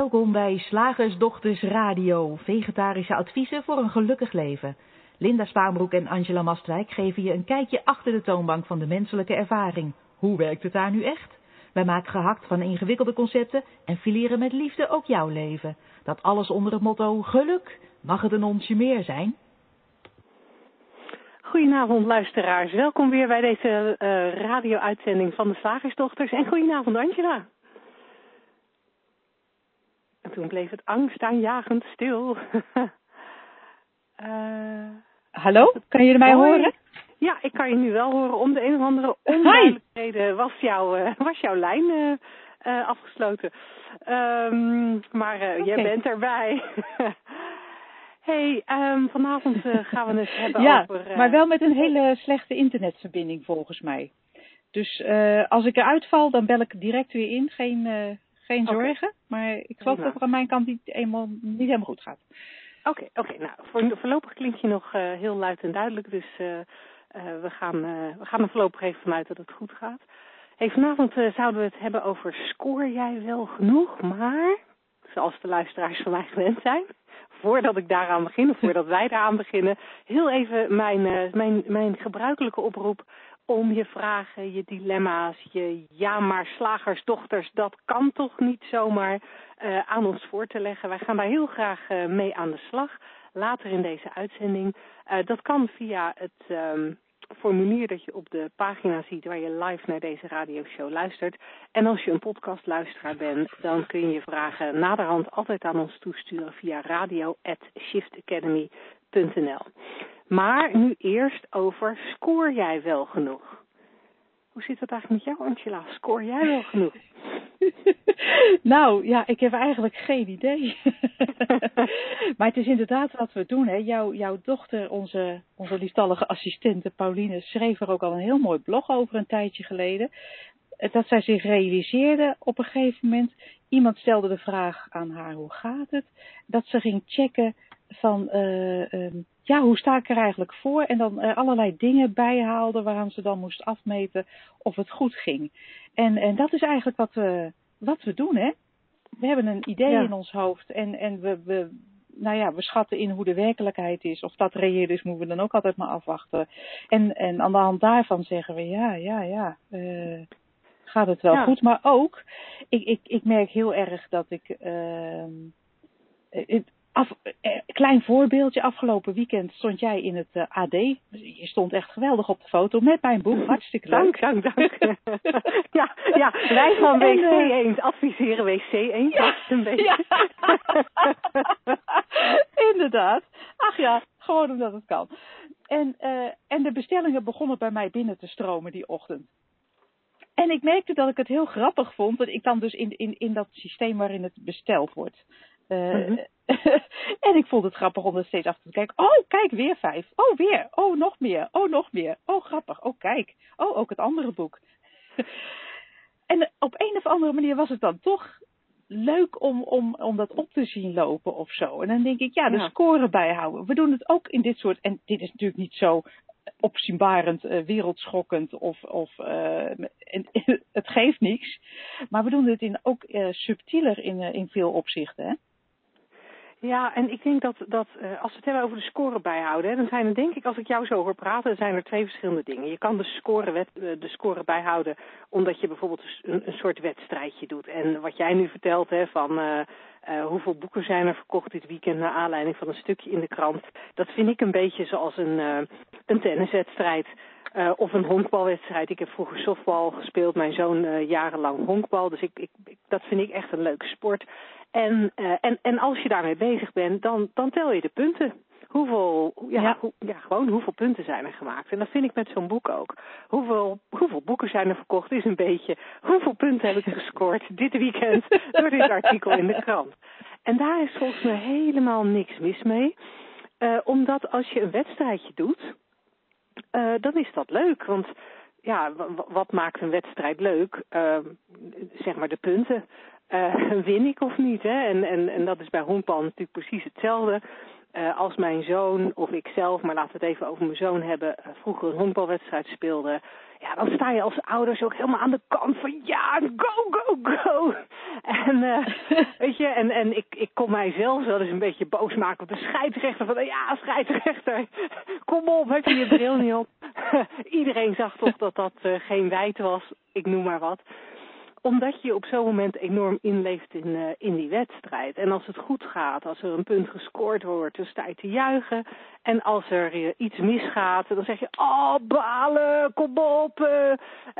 Welkom bij Slagersdochters Radio, vegetarische adviezen voor een gelukkig leven. Linda Spaanbroek en Angela Mastwijk geven je een kijkje achter de toonbank van de menselijke ervaring. Hoe werkt het daar nu echt? Wij maken gehakt van ingewikkelde concepten en fileren met liefde ook jouw leven. Dat alles onder het motto geluk. Mag het een onsje meer zijn? Goedenavond luisteraars, welkom weer bij deze uh, radio-uitzending van de Slagersdochters. En goedenavond Angela. En toen bleef het angstaanjagend stil. uh, Hallo, kan je mij horen? Ja, ik kan je nu wel horen. Om de een of andere onduidelijkheden was, jouw uh, was jouw lijn uh, uh, afgesloten. Um, maar okay. jij bent erbij. hey, um, vanavond gaan we het hebben ja, over... maar wel met een hele slechte internetverbinding volgens mij. Dus als ik eruit val, dan bel ik direct weer in. Geen, geen zorgen. Maar ik geloof dat het aan mijn kant niet, eenmaal, niet helemaal goed gaat. Oké, okay, oké. nou, voor, voorlopig klinkt je nog heel luid en duidelijk. Dus uh, we, gaan, we gaan er voorlopig even vanuit dat het goed gaat. Hey, vanavond zouden we het hebben over scoor jij wel genoeg, maar zoals de luisteraars van mij gewend zijn, voordat ik daaraan begin, of voordat wij daaraan beginnen, heel even mijn, mijn, mijn gebruikelijke oproep om je vragen, je dilemma's, je ja maar slagersdochters, dat kan toch niet zomaar aan ons voor te leggen. Wij gaan daar heel graag mee aan de slag later in deze uitzending. Uh, dat kan via het um, formulier dat je op de pagina ziet waar je live naar deze radioshow luistert. En als je een podcastluisteraar bent, dan kun je je vragen naderhand altijd aan ons toesturen via radio.shiftacademy.nl. Maar nu eerst over scoor jij wel genoeg? Hoe zit het eigenlijk met jou, Angela? Scoor jij wel genoeg? nou, ja, ik heb eigenlijk geen idee. maar het is inderdaad wat we doen. Hè. Jouw, jouw dochter, onze, onze liefstallige assistente Pauline, schreef er ook al een heel mooi blog over een tijdje geleden. Dat zij zich realiseerde op een gegeven moment. Iemand stelde de vraag aan haar, hoe gaat het? Dat ze ging checken van, uh, um, ja, hoe sta ik er eigenlijk voor? En dan er allerlei dingen bijhaalde waaraan ze dan moest afmeten of het goed ging. En, en dat is eigenlijk wat we, wat we doen, hè? We hebben een idee ja. in ons hoofd en, en we, we, nou ja, we schatten in hoe de werkelijkheid is. Of dat reëel is, moeten we dan ook altijd maar afwachten. En, en aan de hand daarvan zeggen we, ja, ja, ja, uh, gaat het wel ja. goed. Maar ook, ik, ik, ik merk heel erg dat ik... Uh, het, Af, eh, klein voorbeeldje, afgelopen weekend stond jij in het uh, AD. Je stond echt geweldig op de foto met mijn boek, hartstikke leuk. Dank, dank, dank. ja, ja, wij van WC eens uh, adviseren WC eens. Ja, een beetje. Ja. Inderdaad. Ach ja, gewoon omdat het kan. En, uh, en de bestellingen begonnen bij mij binnen te stromen die ochtend. En ik merkte dat ik het heel grappig vond, dat ik dan dus in, in, in dat systeem waarin het besteld wordt. Uh. en ik vond het grappig om er steeds af te kijken. Oh, kijk, weer vijf. Oh, weer. Oh, nog meer. Oh, nog meer. Oh, grappig. Oh, kijk. Oh, ook het andere boek. en op een of andere manier was het dan toch leuk om, om, om dat op te zien lopen of zo. En dan denk ik, ja, de ja. score bijhouden. We doen het ook in dit soort, en dit is natuurlijk niet zo opzienbarend, uh, wereldschokkend of, of uh, en, het geeft niks. Maar we doen het in, ook uh, subtieler in, in veel opzichten, hè? Ja, en ik denk dat, dat uh, als we het hebben over de score bijhouden, dan zijn er denk ik, als ik jou zo hoor praten, dan zijn er twee verschillende dingen. Je kan de score, wet, de score bijhouden omdat je bijvoorbeeld een, een soort wedstrijdje doet. En wat jij nu vertelt, hè, van uh, hoeveel boeken zijn er verkocht dit weekend naar aanleiding van een stukje in de krant, dat vind ik een beetje zoals een, een tenniswedstrijd. Uh, of een honkbalwedstrijd. Ik heb vroeger softbal gespeeld, mijn zoon uh, jarenlang honkbal. Dus ik, ik, ik, dat vind ik echt een leuke sport. En, uh, en, en als je daarmee bezig bent, dan, dan tel je de punten. Hoeveel, ja, ja. Hoe, ja, gewoon hoeveel punten zijn er gemaakt. En dat vind ik met zo'n boek ook. Hoeveel, hoeveel boeken zijn er verkocht is een beetje, hoeveel punten heb ik gescoord dit weekend door dit artikel in de krant. En daar is volgens mij helemaal niks mis mee. Omdat als je een wedstrijdje doet, uh, dan is dat leuk. Want ja, wat maakt een wedstrijd leuk? Uh, zeg maar de punten. Uh, win ik of niet? Hè? En, en, en dat is bij honkbal natuurlijk precies hetzelfde. Uh, als mijn zoon of ik zelf, maar laten we het even over mijn zoon hebben, uh, vroeger een honkbalwedstrijd speelde, ja, dan sta je als ouders ook helemaal aan de kant van ja, go, go, go. En uh, weet je, en, en ik, ik kon mijzelf wel eens een beetje boos maken op de scheidsrechter van ja, scheidsrechter, kom op, heb je je bril niet op. Iedereen zag toch dat dat geen wijd was, ik noem maar wat omdat je op zo'n moment enorm inleeft in, uh, in die wedstrijd. En als het goed gaat, als er een punt gescoord wordt, dan sta je te juichen. En als er uh, iets misgaat, dan zeg je, oh balen, kom op, uh,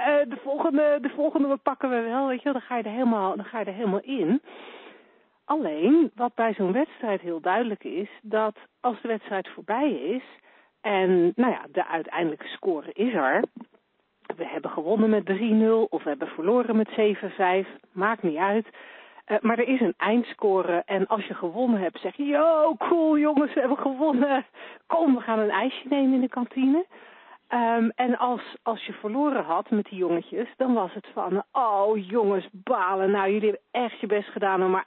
de, volgende, de volgende pakken we wel. Weet je, dan ga je er helemaal, dan ga je er helemaal in. Alleen, wat bij zo'n wedstrijd heel duidelijk is, dat als de wedstrijd voorbij is, en nou ja, de uiteindelijke score is er, we hebben gewonnen met 3-0 of we hebben verloren met 7-5. Maakt niet uit. Uh, maar er is een eindscore en als je gewonnen hebt, zeg je, yo, cool jongens, we hebben gewonnen. Kom, we gaan een ijsje nemen in de kantine. Um, en als, als je verloren had met die jongetjes, dan was het van, oh jongens, balen. Nou, jullie hebben echt je best gedaan, maar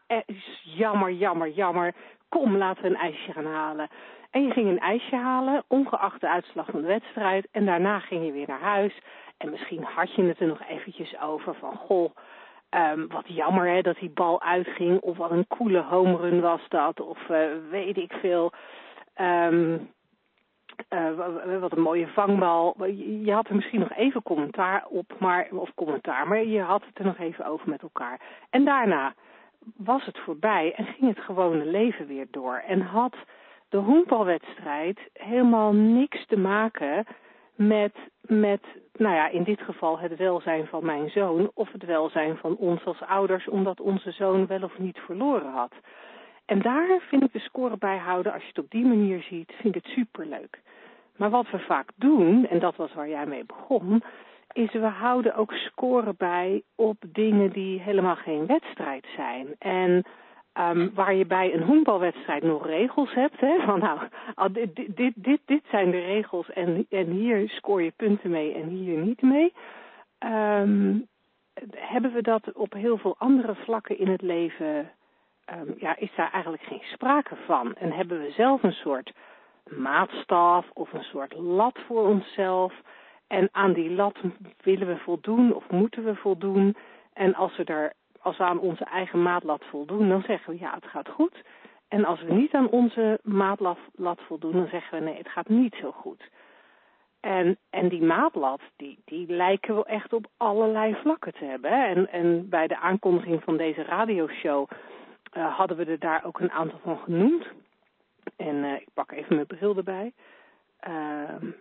jammer, jammer, jammer. Kom, laten we een ijsje gaan halen. En je ging een ijsje halen, ongeacht de uitslag van de wedstrijd. En daarna ging je weer naar huis. En misschien had je het er nog eventjes over van, goh, um, wat jammer hè, dat die bal uitging. Of wat een coole home run was dat. Of uh, weet ik veel. Um, uh, wat een mooie vangbal. Je had er misschien nog even commentaar op, maar, of commentaar, maar je had het er nog even over met elkaar. En daarna was het voorbij en ging het gewone leven weer door. En had de honkbalwedstrijd helemaal niks te maken met, met, nou ja, in dit geval het welzijn van mijn zoon of het welzijn van ons als ouders, omdat onze zoon wel of niet verloren had. En daar vind ik de score bijhouden, als je het op die manier ziet, vind ik het superleuk. Maar wat we vaak doen, en dat was waar jij mee begon, is we houden ook scoren bij op dingen die helemaal geen wedstrijd zijn. En Um, waar je bij een honkbalwedstrijd nog regels hebt. Hè, van nou, dit, dit, dit, dit zijn de regels en, en hier scoor je punten mee en hier niet mee. Um, hebben we dat op heel veel andere vlakken in het leven, um, ja, is daar eigenlijk geen sprake van. En hebben we zelf een soort maatstaf of een soort lat voor onszelf. En aan die lat willen we voldoen of moeten we voldoen. En als we er als we aan onze eigen maatlat voldoen, dan zeggen we ja, het gaat goed. En als we niet aan onze maatlat voldoen, dan zeggen we nee, het gaat niet zo goed. En, en die maatlat, die, die lijken wel echt op allerlei vlakken te hebben. Hè? En, en bij de aankondiging van deze radioshow uh, hadden we er daar ook een aantal van genoemd. En uh, ik pak even mijn bril erbij. Uh,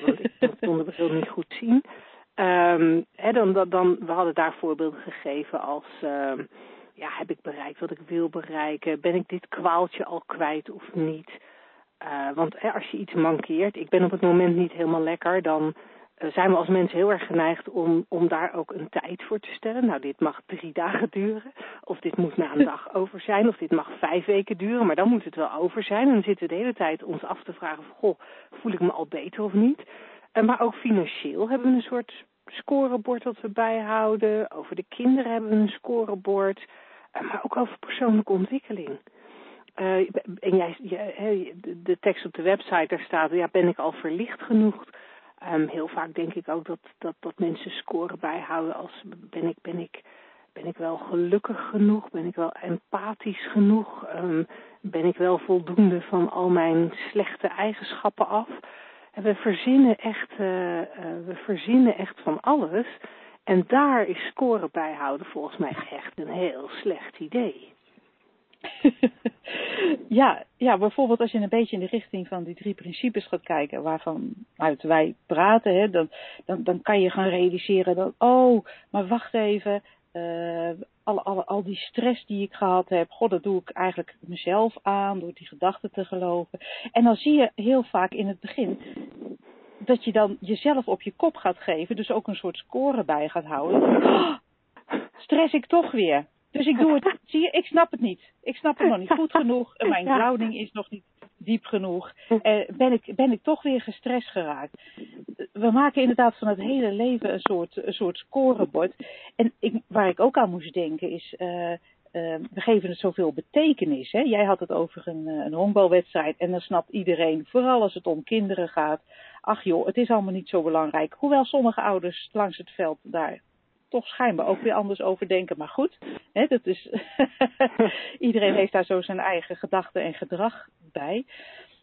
want ik kon de bril niet goed zien. Um, hè, dan, dan, we hadden daar voorbeelden gegeven als, uh, ja, heb ik bereikt wat ik wil bereiken? Ben ik dit kwaaltje al kwijt of niet? Uh, want hè, als je iets mankeert, ik ben op het moment niet helemaal lekker, dan uh, zijn we als mensen heel erg geneigd om, om daar ook een tijd voor te stellen. Nou, dit mag drie dagen duren, of dit moet na een dag over zijn, of dit mag vijf weken duren, maar dan moet het wel over zijn. En dan zitten we de hele tijd ons af te vragen, van, goh, voel ik me al beter of niet? Uh, maar ook financieel hebben we een soort scorebord dat we bijhouden. Over de kinderen hebben we een scorebord. Uh, maar ook over persoonlijke ontwikkeling. Uh, en jij, de tekst op de website, daar staat, ja, ben ik al verlicht genoeg? Um, heel vaak denk ik ook dat, dat, dat mensen scoren bijhouden als ben ik, ben ik, ben ik wel gelukkig genoeg? Ben ik wel empathisch genoeg? Um, ben ik wel voldoende van al mijn slechte eigenschappen af? We verzinnen echt, uh, uh, we verzinnen echt van alles. En daar is scoren bijhouden volgens mij echt een heel slecht idee. ja, ja, bijvoorbeeld als je een beetje in de richting van die drie principes gaat kijken waarvan uit wij praten, hè, dan, dan, dan kan je gaan realiseren dat, oh, maar wacht even, uh, al, al, al die stress die ik gehad heb, god, dat doe ik eigenlijk mezelf aan door die gedachten te geloven. En dan zie je heel vaak in het begin dat je dan jezelf op je kop gaat geven, dus ook een soort score bij gaat houden. Oh, stress ik toch weer. Dus ik doe het, zie je, ik snap het niet. Ik snap het nog niet goed genoeg en mijn grounding is nog niet diep genoeg. Uh, ben, ik, ben ik toch weer gestrest geraakt. We maken inderdaad van het hele leven een soort, een soort scorebord. En ik, waar ik ook aan moest denken is, uh, we geven het zoveel betekenis. Hè? Jij had het over een, een honkbalwedstrijd en dan snapt iedereen, vooral als het om kinderen gaat, ach joh, het is allemaal niet zo belangrijk. Hoewel sommige ouders langs het veld daar toch schijnbaar ook weer anders over denken. Maar goed, hè, dat is iedereen heeft daar zo zijn eigen gedachten en gedrag bij.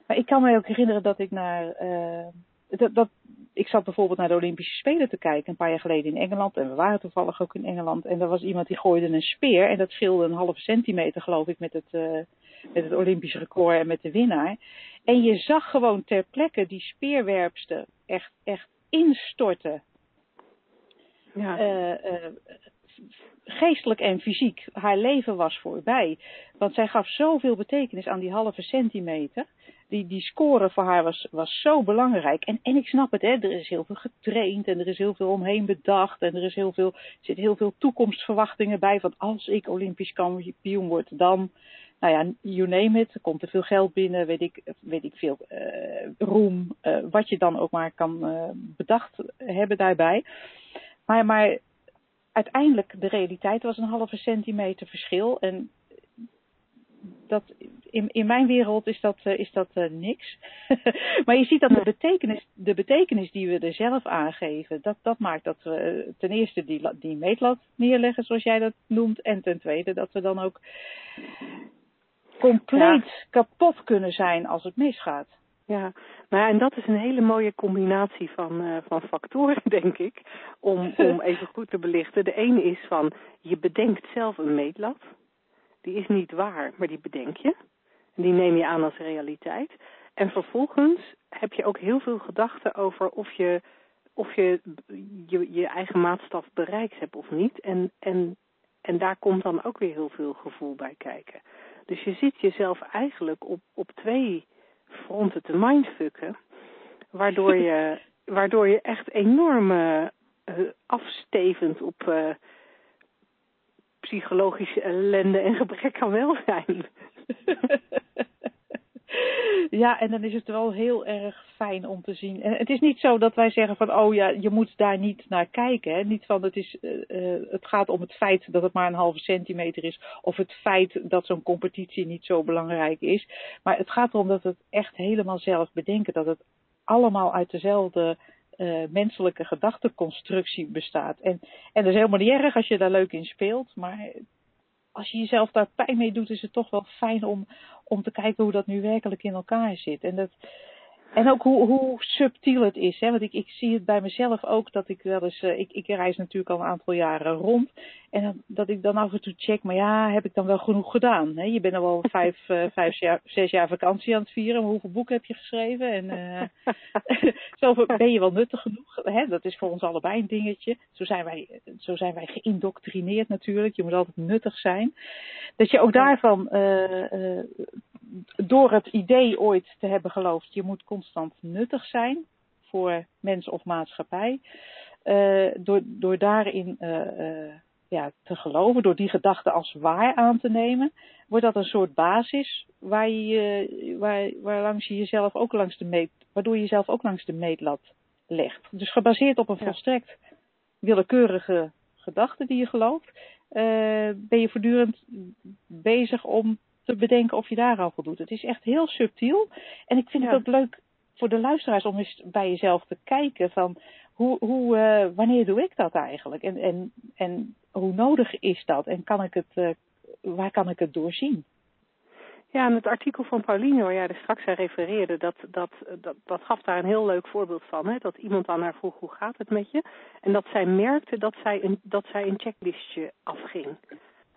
Maar ik kan me ook herinneren dat ik naar. Uh, dat, dat, ik zat bijvoorbeeld naar de Olympische Spelen te kijken een paar jaar geleden in Engeland. En we waren toevallig ook in Engeland. En er was iemand die gooide een speer. En dat scheelde een halve centimeter, geloof ik, met het, uh, met het Olympische record en met de winnaar. En je zag gewoon ter plekke die speerwerpster echt, echt instorten. Uh, uh, geestelijk en fysiek. Haar leven was voorbij. Want zij gaf zoveel betekenis aan die halve centimeter. Die, die score voor haar was, was zo belangrijk. En, en ik snap het, hè, er is heel veel getraind en er is heel veel omheen bedacht. En er, is heel veel, zitten heel veel toekomstverwachtingen bij. Van als ik Olympisch kampioen word, dan nou ja, you name it, er komt er veel geld binnen, weet ik, weet ik veel, uh, roem, wat je dan ook maar kan bedacht hebben daarbij. Maar, maar uiteindelijk, de realiteit was een halve centimeter verschil. En dat, in, in mijn wereld is dat, uh, is dat uh, niks. maar je ziet dat de betekenis, de betekenis die we er zelf aangeven, dat, dat maakt dat we ten eerste die, die meetlat neerleggen, zoals jij dat noemt. En ten tweede dat we dan ook compleet ja. kapot kunnen zijn als het misgaat. Ja, nou en dat is een hele mooie combinatie van, uh, van factoren, denk ik, om, om even goed te belichten. De ene is van, je bedenkt zelf een meetlat. Die is niet waar, maar die bedenk je. En die neem je aan als realiteit. En vervolgens heb je ook heel veel gedachten over of je, of je, je je eigen maatstaf bereikt hebt of niet. En, en, en daar komt dan ook weer heel veel gevoel bij kijken. Dus je ziet jezelf eigenlijk op, op twee fronten te mindfucken. Waardoor je, waardoor je echt enorm uh, afstevend op uh, psychologische ellende en gebrek aan welzijn. Ja, en dan is het wel heel erg fijn om te zien. En het is niet zo dat wij zeggen van, oh ja, je moet daar niet naar kijken. Niet van, het, is, uh, het gaat om het feit dat het maar een halve centimeter is. Of het feit dat zo'n competitie niet zo belangrijk is. Maar het gaat erom dat het echt helemaal zelf bedenken. Dat het allemaal uit dezelfde uh, menselijke gedachteconstructie bestaat. En, en dat is helemaal niet erg als je daar leuk in speelt. Maar als je jezelf daar pijn mee doet, is het toch wel fijn om, om te kijken hoe dat nu werkelijk in elkaar zit. En, dat, en ook hoe, hoe subtiel het is. Hè? Want ik, ik zie het bij mezelf ook dat ik wel eens. Uh, ik, ik reis natuurlijk al een aantal jaren rond. En dat ik dan af en toe check, maar ja, heb ik dan wel genoeg gedaan? Hè? Je bent al wel vijf, uh, vijf jaar, zes jaar vakantie aan het vieren. Maar hoeveel boeken heb je geschreven? En uh, zo ben je wel nuttig genoeg? Hè? Dat is voor ons allebei een dingetje. Zo zijn, wij, zo zijn wij geïndoctrineerd natuurlijk. Je moet altijd nuttig zijn. Dat je ook daarvan door het idee ooit te hebben geloofd, je moet constant nuttig zijn voor mens of maatschappij, uh, door, door daarin uh, uh, ja, te geloven, door die gedachte als waar aan te nemen, wordt dat een soort basis waar je, waar, waar langs je jezelf ook langs de meet, waardoor je jezelf ook langs de meetlat legt. Dus gebaseerd op een volstrekt willekeurige gedachte die je gelooft, ben je voortdurend bezig om te bedenken of je daar al voldoet. Het is echt heel subtiel. En ik vind ja. het ook leuk voor de luisteraars om eens bij jezelf te kijken van hoe, hoe, uh, wanneer doe ik dat eigenlijk? En, en, en hoe nodig is dat? En kan ik het, uh, waar kan ik het doorzien? Ja, en het artikel van Pauline, waar jij er straks aan refereerde, dat, dat, dat, dat gaf daar een heel leuk voorbeeld van. Hè? Dat iemand aan haar vroeg, hoe gaat het met je? En dat zij merkte dat zij een, dat zij een checklistje afging.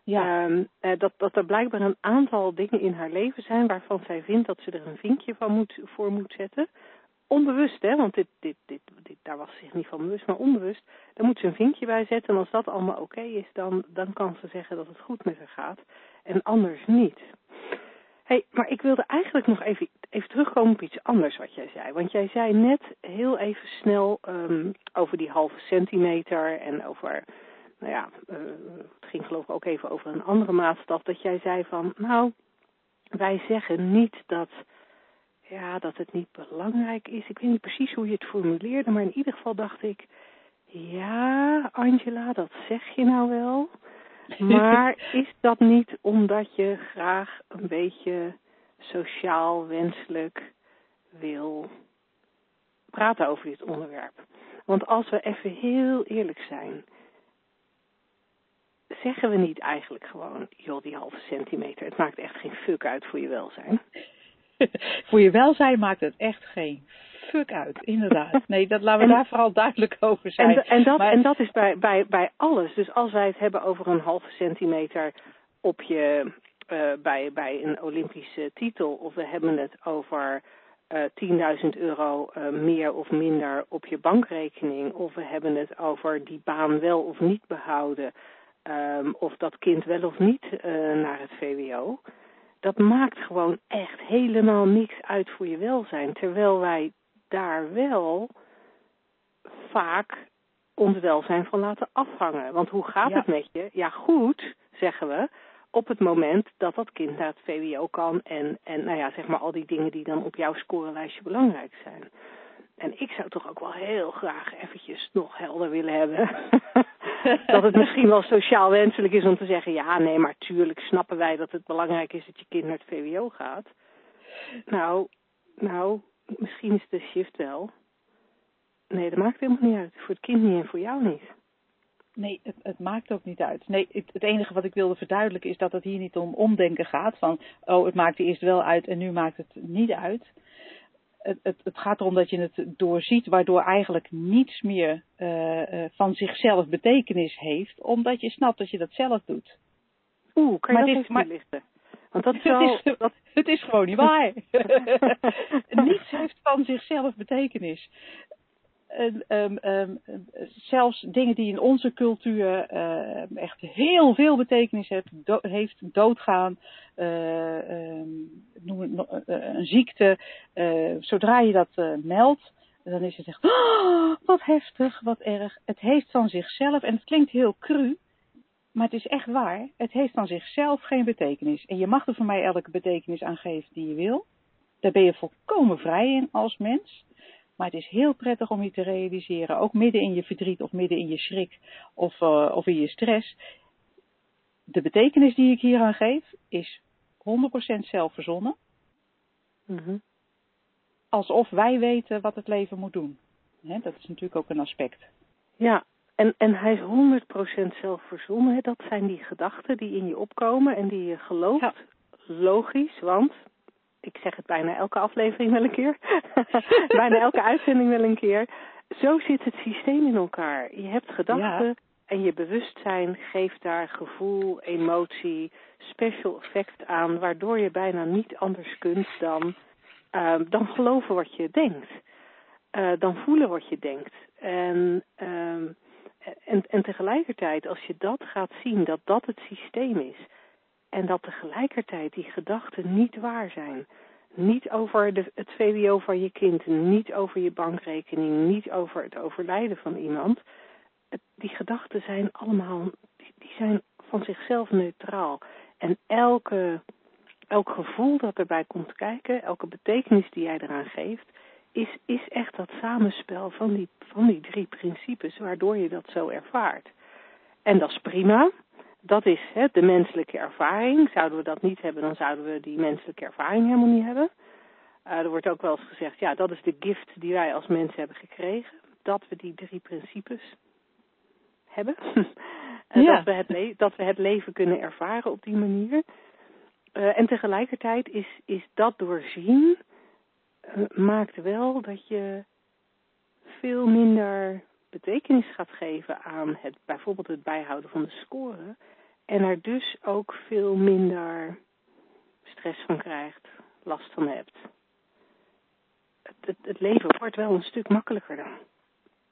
Ja. Um, uh, dat, dat er blijkbaar een aantal dingen in haar leven zijn waarvan zij vindt dat ze er een vinkje van moet, voor moet zetten. Onbewust, hè, want dit, dit, dit, dit, daar was ze zich niet van bewust, maar onbewust. Daar moet ze een vinkje bij zetten en als dat allemaal oké is, dan, dan kan ze zeggen dat het goed met haar gaat. En anders niet. hey, maar ik wilde eigenlijk nog even, even terugkomen op iets anders wat jij zei. Want jij zei net heel even snel um, over die halve centimeter en over nou ja, uh, het ging geloof ik ook even over een andere maatstaf, dat jij zei van, nou, wij zeggen niet dat, ja, dat het niet belangrijk is. Ik weet niet precies hoe je het formuleerde, maar in ieder geval dacht ik, ja, Angela, dat zeg je nou wel. Maar is dat niet omdat je graag een beetje sociaal wenselijk wil praten over dit onderwerp? Want als we even heel eerlijk zijn, zeggen we niet eigenlijk gewoon, joh, die halve centimeter, het maakt echt geen fuck uit voor je welzijn. voor je welzijn maakt het echt geen fuck uit, inderdaad. Nee, dat laten we daar vooral duidelijk over zijn. En, en, dat, en dat is bij, bij, bij alles. Dus als wij het hebben over een halve centimeter op je, uh, bij, bij een Olympische titel, of we hebben het over uh, 10.000 euro uh, meer of minder op je bankrekening, of we hebben het over die baan wel of niet behouden, um, of dat kind wel of niet naar het VWO dat maakt gewoon echt helemaal niks uit voor je welzijn. Terwijl wij daar wel vaak ons welzijn van laten afhangen. Want hoe gaat het met je? Ja, goed, zeggen we, op het moment dat dat kind naar het VWO kan en, en nou ja, zeg maar al die dingen die dan op jouw scorelijstje belangrijk zijn. En ik zou toch ook wel heel graag eventjes nog helder willen hebben. dat het misschien wel sociaal wenselijk is om te zeggen, ja, nee, maar tuurlijk snappen wij dat het belangrijk is dat je kind naar het VWO gaat. Nou, nou, misschien is de shift wel. Nee, dat maakt helemaal niet uit. Voor het kind niet en voor jou niet. Nee, het, het, maakt ook niet uit. Nee, het, het, enige wat ik wilde verduidelijken is dat het hier niet om omdenken gaat. Van, oh, het maakte eerst wel uit en nu maakt het niet uit het, het, het, gaat erom dat je het doorziet, waardoor eigenlijk niets meer uh, van zichzelf betekenis heeft, omdat je snapt dat je dat zelf doet. Oeh, kan je maar dat even maar, lichten? Want dat is, het, is, dat... het is gewoon niet waar. niets heeft van zichzelf betekenis um, um, zelfs dingen die in onze cultuur echt heel veel betekenis do heeft doodgaan, uh, noem het, een ziekte, zodra je dat meldt, dan is het echt, oh, wat heftig, wat erg. Het heeft van zichzelf, en het klinkt heel cru, maar het is echt waar, het heeft van zichzelf geen betekenis. En je mag er voor mij elke betekenis aan geven die je wil. Daar ben je volkomen vrij in als mens. Maar het is heel prettig om je te realiseren, ook midden in je verdriet of midden in je schrik of, uh, of in je stress. De betekenis die ik hier aan geef is 100% zelf verzonnen. Mm Alsof wij weten wat het leven moet doen. He, dat is natuurlijk ook een aspect. Ja, en, en hij is 100% zelf verzonnen. Dat zijn die gedachten die in je opkomen en die je gelooft. Ja. Logisch, want ik zeg het bijna elke aflevering wel een keer. bijna elke uitzending wel een keer. Zo zit het systeem in elkaar. Je hebt gedachten en je bewustzijn geeft daar gevoel, emotie, special effect aan, waardoor je bijna niet anders kunt dan, uh, dan geloven wat je denkt. Uh, dan voelen wat je denkt. En, uh, en, en tegelijkertijd, als je dat gaat zien, dat dat het systeem is, en dat tegelijkertijd die gedachten niet waar zijn. Niet over de, het VWO van je kind, niet over je bankrekening, niet over het overlijden van iemand. Die gedachten zijn allemaal, die zijn van zichzelf neutraal. En elke, elk gevoel dat erbij komt kijken, elke betekenis die jij eraan geeft, is, is echt dat samenspel van die, van die drie principes, waardoor je dat zo ervaart. En dat is prima dat is hè, de menselijke ervaring. Zouden we dat niet hebben, dan zouden we die menselijke ervaring helemaal niet hebben. Uh, er wordt ook wel eens gezegd, ja, dat is de gift die wij als mensen hebben gekregen. Dat we die drie principes hebben. en ja. dat, we het dat we het leven kunnen ervaren op die manier. Uh, en tegelijkertijd is, is dat doorzien, maakt wel dat je veel minder betekenis gaat geven aan het, bijvoorbeeld het bijhouden van de score. En er dus ook veel minder stress van krijgt, last van hebt. Het, het, het leven wordt wel een stuk makkelijker dan.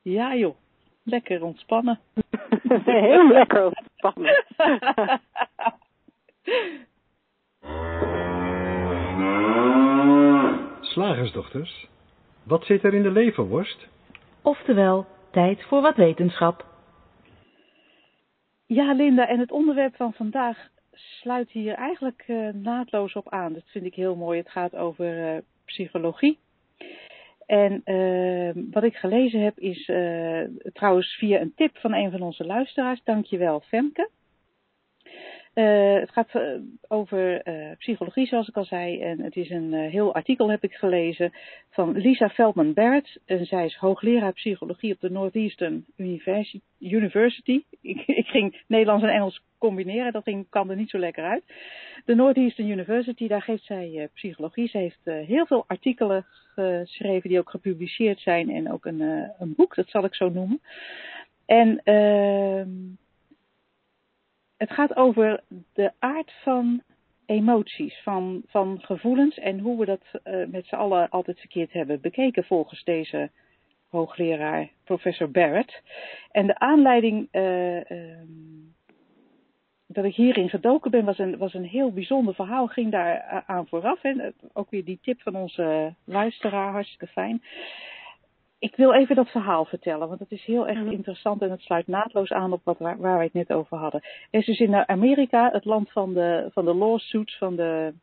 Ja joh, lekker ontspannen. Heel lekker ontspannen. Slagersdochters, wat zit er in de leverworst? Oftewel, Tijd voor wat wetenschap. Ja, Linda, en het onderwerp van vandaag sluit hier eigenlijk uh, naadloos op aan. Dat vind ik heel mooi. Het gaat over uh, psychologie. En uh, wat ik gelezen heb is trouwens via een tip van een van onze luisteraars. Dankjewel, Femke. Uh, het gaat uh, over uh, psychologie, zoals ik al zei. En het is een heel artikel, heb ik gelezen, van Lisa Feldman Barrett. En zij is hoogleraar psychologie op de Northeastern University. Ik, ging Nederlands en Engels combineren, dat ging, kwam er niet zo lekker uit. De Northeastern University, daar geeft zij psychologie. Ze heeft heel veel artikelen geschreven die ook gepubliceerd zijn. En ook een, een boek, dat zal ik zo noemen. En ehm, het gaat over de aard van emoties, van, van gevoelens en hoe we dat uh, met z'n allen altijd verkeerd hebben bekeken volgens deze hoogleraar professor Barrett. En de aanleiding uh, uh, dat ik hierin gedoken ben was een, was een heel bijzonder verhaal, ging daar aan vooraf. En ook weer die tip van onze luisteraar, hartstikke fijn ik wil even dat verhaal vertellen, want het is heel erg mhm. interessant en het sluit naadloos aan op wat, waar, waar wij het net over hadden. Er is dus in Amerika, het land van de, van de lawsuits, van de,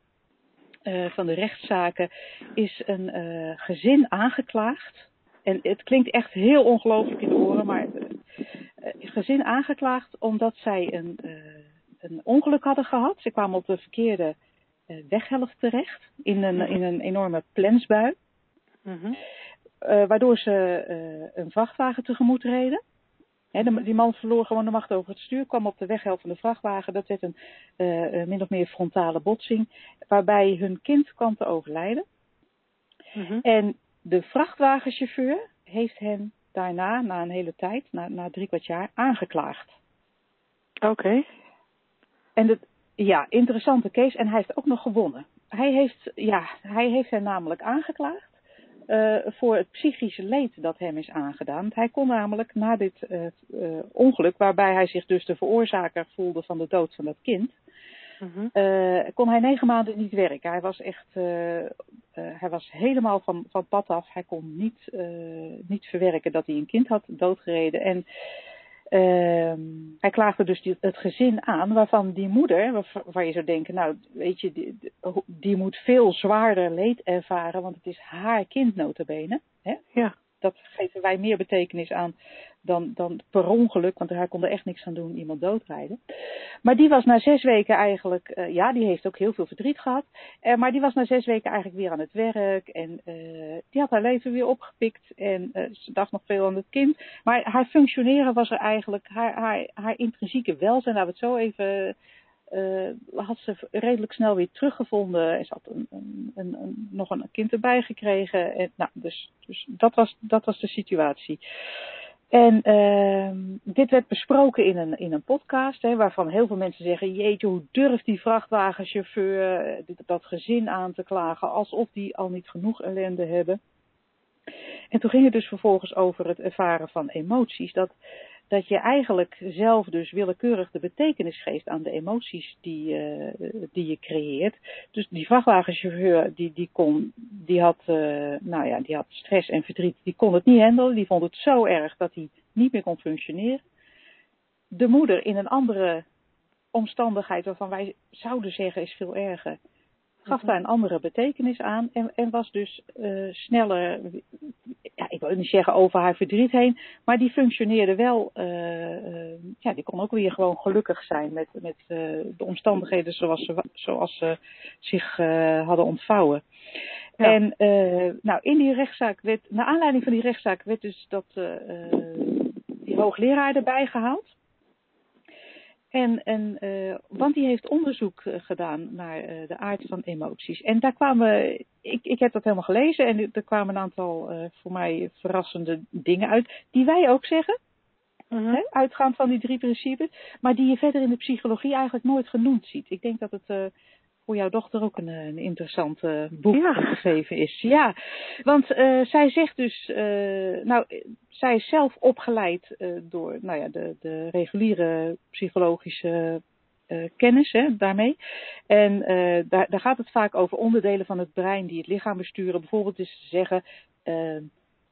uh, van de rechtszaken, is een uh, gezin aangeklaagd. En het klinkt echt heel ongelooflijk in de oren, maar uh, gezin aangeklaagd omdat zij een, een ongeluk hadden gehad. Ze kwamen op de verkeerde weghelft terecht in een, mhm. in een enorme plensbui. Mm waardoor ze uh, een vrachtwagen tegemoet reden. He, die man verloor gewoon de macht over het stuur, kwam op de weghelft van de vrachtwagen. Dat werd een uh, min of meer frontale botsing, waarbij hun kind kwam te overlijden. Mm -hmm. En de vrachtwagenchauffeur heeft hen daarna, na een hele tijd, na, na drie kwart jaar, aangeklaagd. Oké. Okay. En dat, ja, interessante case. En hij heeft ook nog gewonnen. Hij heeft, ja, hij heeft hen namelijk aangeklaagd uh, voor het psychische leed dat hem is aangedaan. Hij kon namelijk na dit uh, uh, ongeluk, waarbij hij zich dus de veroorzaker voelde van de dood van dat kind, mm-hmm. kon hij negen maanden niet werken. Hij was echt, hij was helemaal van, van pad af. Hij kon niet, niet verwerken dat hij een kind had doodgereden. En Uh, hij klaagde dus die, het gezin aan, waarvan die moeder, waar, je zou denken, nou weet je, die, die moet veel zwaarder leed ervaren, want het is haar kind notabene. Hè? Ja. Dat geven wij meer betekenis aan dan, dan per ongeluk, want hij kon er echt niks aan doen, iemand doodrijden. Maar die was na zes weken eigenlijk, uh, ja, die heeft ook heel veel verdriet gehad. Uh, maar die was na zes weken eigenlijk weer aan het werk en uh, die had haar leven weer opgepikt en ze dacht nog veel aan het kind. Maar haar functioneren was er eigenlijk, haar, haar, haar intrinsieke welzijn, laten we het zo even uh, had ze redelijk snel weer teruggevonden. Ze had een, een, een, nog een kind erbij gekregen. En, nou, dus, dus dat, was, dat was de situatie. En uh, dit werd besproken in een, in een podcast, hè, waarvan heel veel mensen zeggen: Jeetje, hoe durft die vrachtwagenchauffeur eh, dat gezin aan te klagen, alsof die al niet genoeg ellende hebben. En toen ging het dus vervolgens over het ervaren van emoties. Dat, dat je eigenlijk zelf dus willekeurig de betekenis geeft aan de emoties die, uh, die je creëert. Dus die vrachtwagenchauffeur die, die, kon, die, had, uh, nou ja, die had stress en verdriet, die kon het niet handelen. Die vond het zo erg dat hij niet meer kon functioneren. De moeder in een andere omstandigheid waarvan wij zouden zeggen is veel erger, gaf daar een andere betekenis aan en, en was dus uh, sneller, ja, ik wil niet zeggen over haar verdriet heen, maar die functioneerde wel, uh, uh, ja, die kon ook weer gewoon gelukkig zijn met, met de omstandigheden zoals ze, zoals ze zich hadden ontvouwen. Ja. En nou, in die rechtszaak werd, naar aanleiding van die rechtszaak werd dus dat, die hoogleraar erbij gehaald. En, en, uh, want die heeft onderzoek uh, gedaan naar uh, de aard van emoties. En daar kwamen, ik, ik heb dat helemaal gelezen en er kwamen een aantal voor mij verrassende dingen uit, die wij ook zeggen, -huh. hè, uitgaand van die drie principes, maar die je verder in de psychologie eigenlijk nooit genoemd ziet. Ik denk dat het voor jouw dochter ook een, een interessant uh, boek ja. geschreven is. Ja, want uh, zij zegt dus, uh, nou, zij is zelf opgeleid door nou ja, de, de reguliere psychologische kennis hè, daarmee. En daar, daar gaat het vaak over onderdelen van het brein die het lichaam besturen. Bijvoorbeeld is te zeggen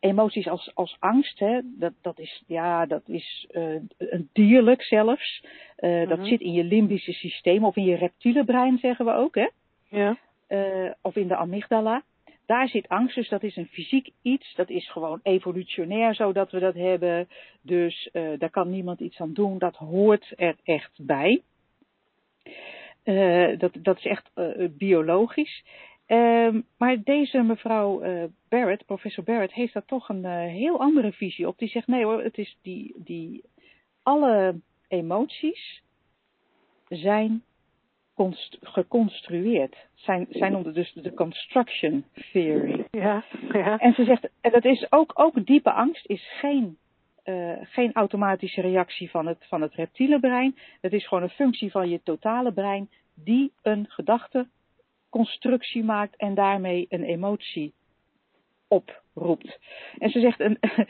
emoties als, als angst, hè, dat, dat is, ja, dat is uh, een dierlijk zelfs. Uh, -huh. Dat mhm. zit in je limbische systeem of in je reptiele brein, zeggen we ook, hè? Ja. Uh, of in de amygdala. Daar zit angst, dus dat is een fysiek iets. Dat is gewoon evolutionair zo dat we dat hebben. Dus daar kan niemand iets aan doen. Dat hoort er echt bij. Dat, dat is echt biologisch. Uh, maar deze mevrouw Barrett, professor Barrett, heeft daar toch een heel andere visie op. Die zegt nee hoor, het is die, die alle emoties zijn geconstrueerd. Zijn, zij noemde dus de construction theory. Ja, ja. En ze zegt, en dat is ook, ook diepe angst is geen, uh, geen automatische reactie van het, van het reptiele brein. Het is gewoon een functie van je totale brein die een gedachteconstructie maakt en daarmee een emotie oproept. En ze zegt, een,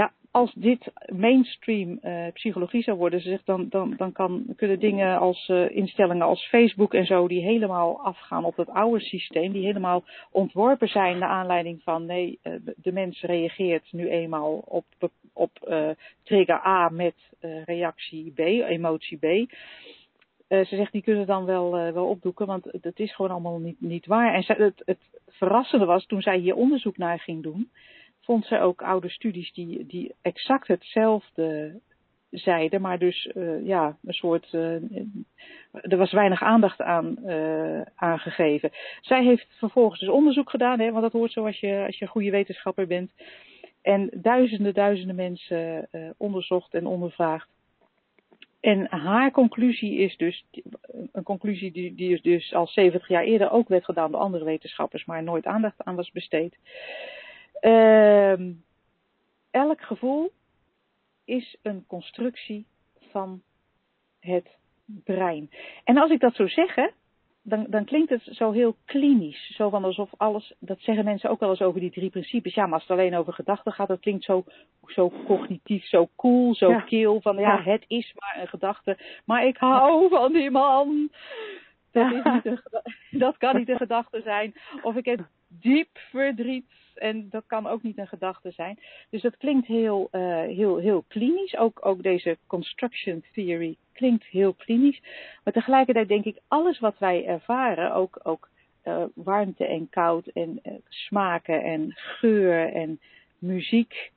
ja, als dit mainstream uh, psychologie zou worden, ze zegt, dan, dan, dan kan, kunnen dingen als uh, instellingen als Facebook en zo, die helemaal afgaan op het oude systeem, die helemaal ontworpen zijn naar aanleiding van, nee, uh, de mens reageert nu eenmaal op, op trigger A met reactie B, emotie B. ze zegt, die kunnen dan wel, wel opdoeken, want het is gewoon allemaal niet, niet waar. En het, het verrassende was, toen zij hier onderzoek naar ging doen, vond ze ook oude studies die, die exact hetzelfde zeiden, maar dus uh, ja, een soort. Er was weinig aandacht aan aangegeven. Zij heeft vervolgens dus onderzoek gedaan, hè, want dat hoort zo als je, als je een goede wetenschapper bent. En duizenden, duizenden mensen onderzocht en ondervraagd. En haar conclusie is dus, een conclusie die, die dus al 70 jaar eerder ook werd gedaan door andere wetenschappers, maar nooit aandacht aan was besteed. Uh, elk gevoel is een constructie van het brein. En als ik dat zo zeg, dan, dan klinkt het zo heel klinisch. Zo van alsof alles, dat zeggen mensen ook wel eens over die drie principes. Ja, maar als het alleen over gedachten gaat, dat klinkt zo, zo cognitief, zo cool, zo ja. kil. Van ja, ja, het is maar een gedachte. Maar ik hou van die man. Dat, is niet een, dat kan niet een gedachte zijn. Of ik heb diep verdriet en dat kan ook niet een gedachte zijn. Dus dat klinkt heel, uh, heel, heel klinisch. Ook, ook deze construction theory klinkt heel klinisch. Maar tegelijkertijd denk ik, alles wat wij ervaren, ook, ook uh, warmte en koud en uh, smaken en geur en muziek,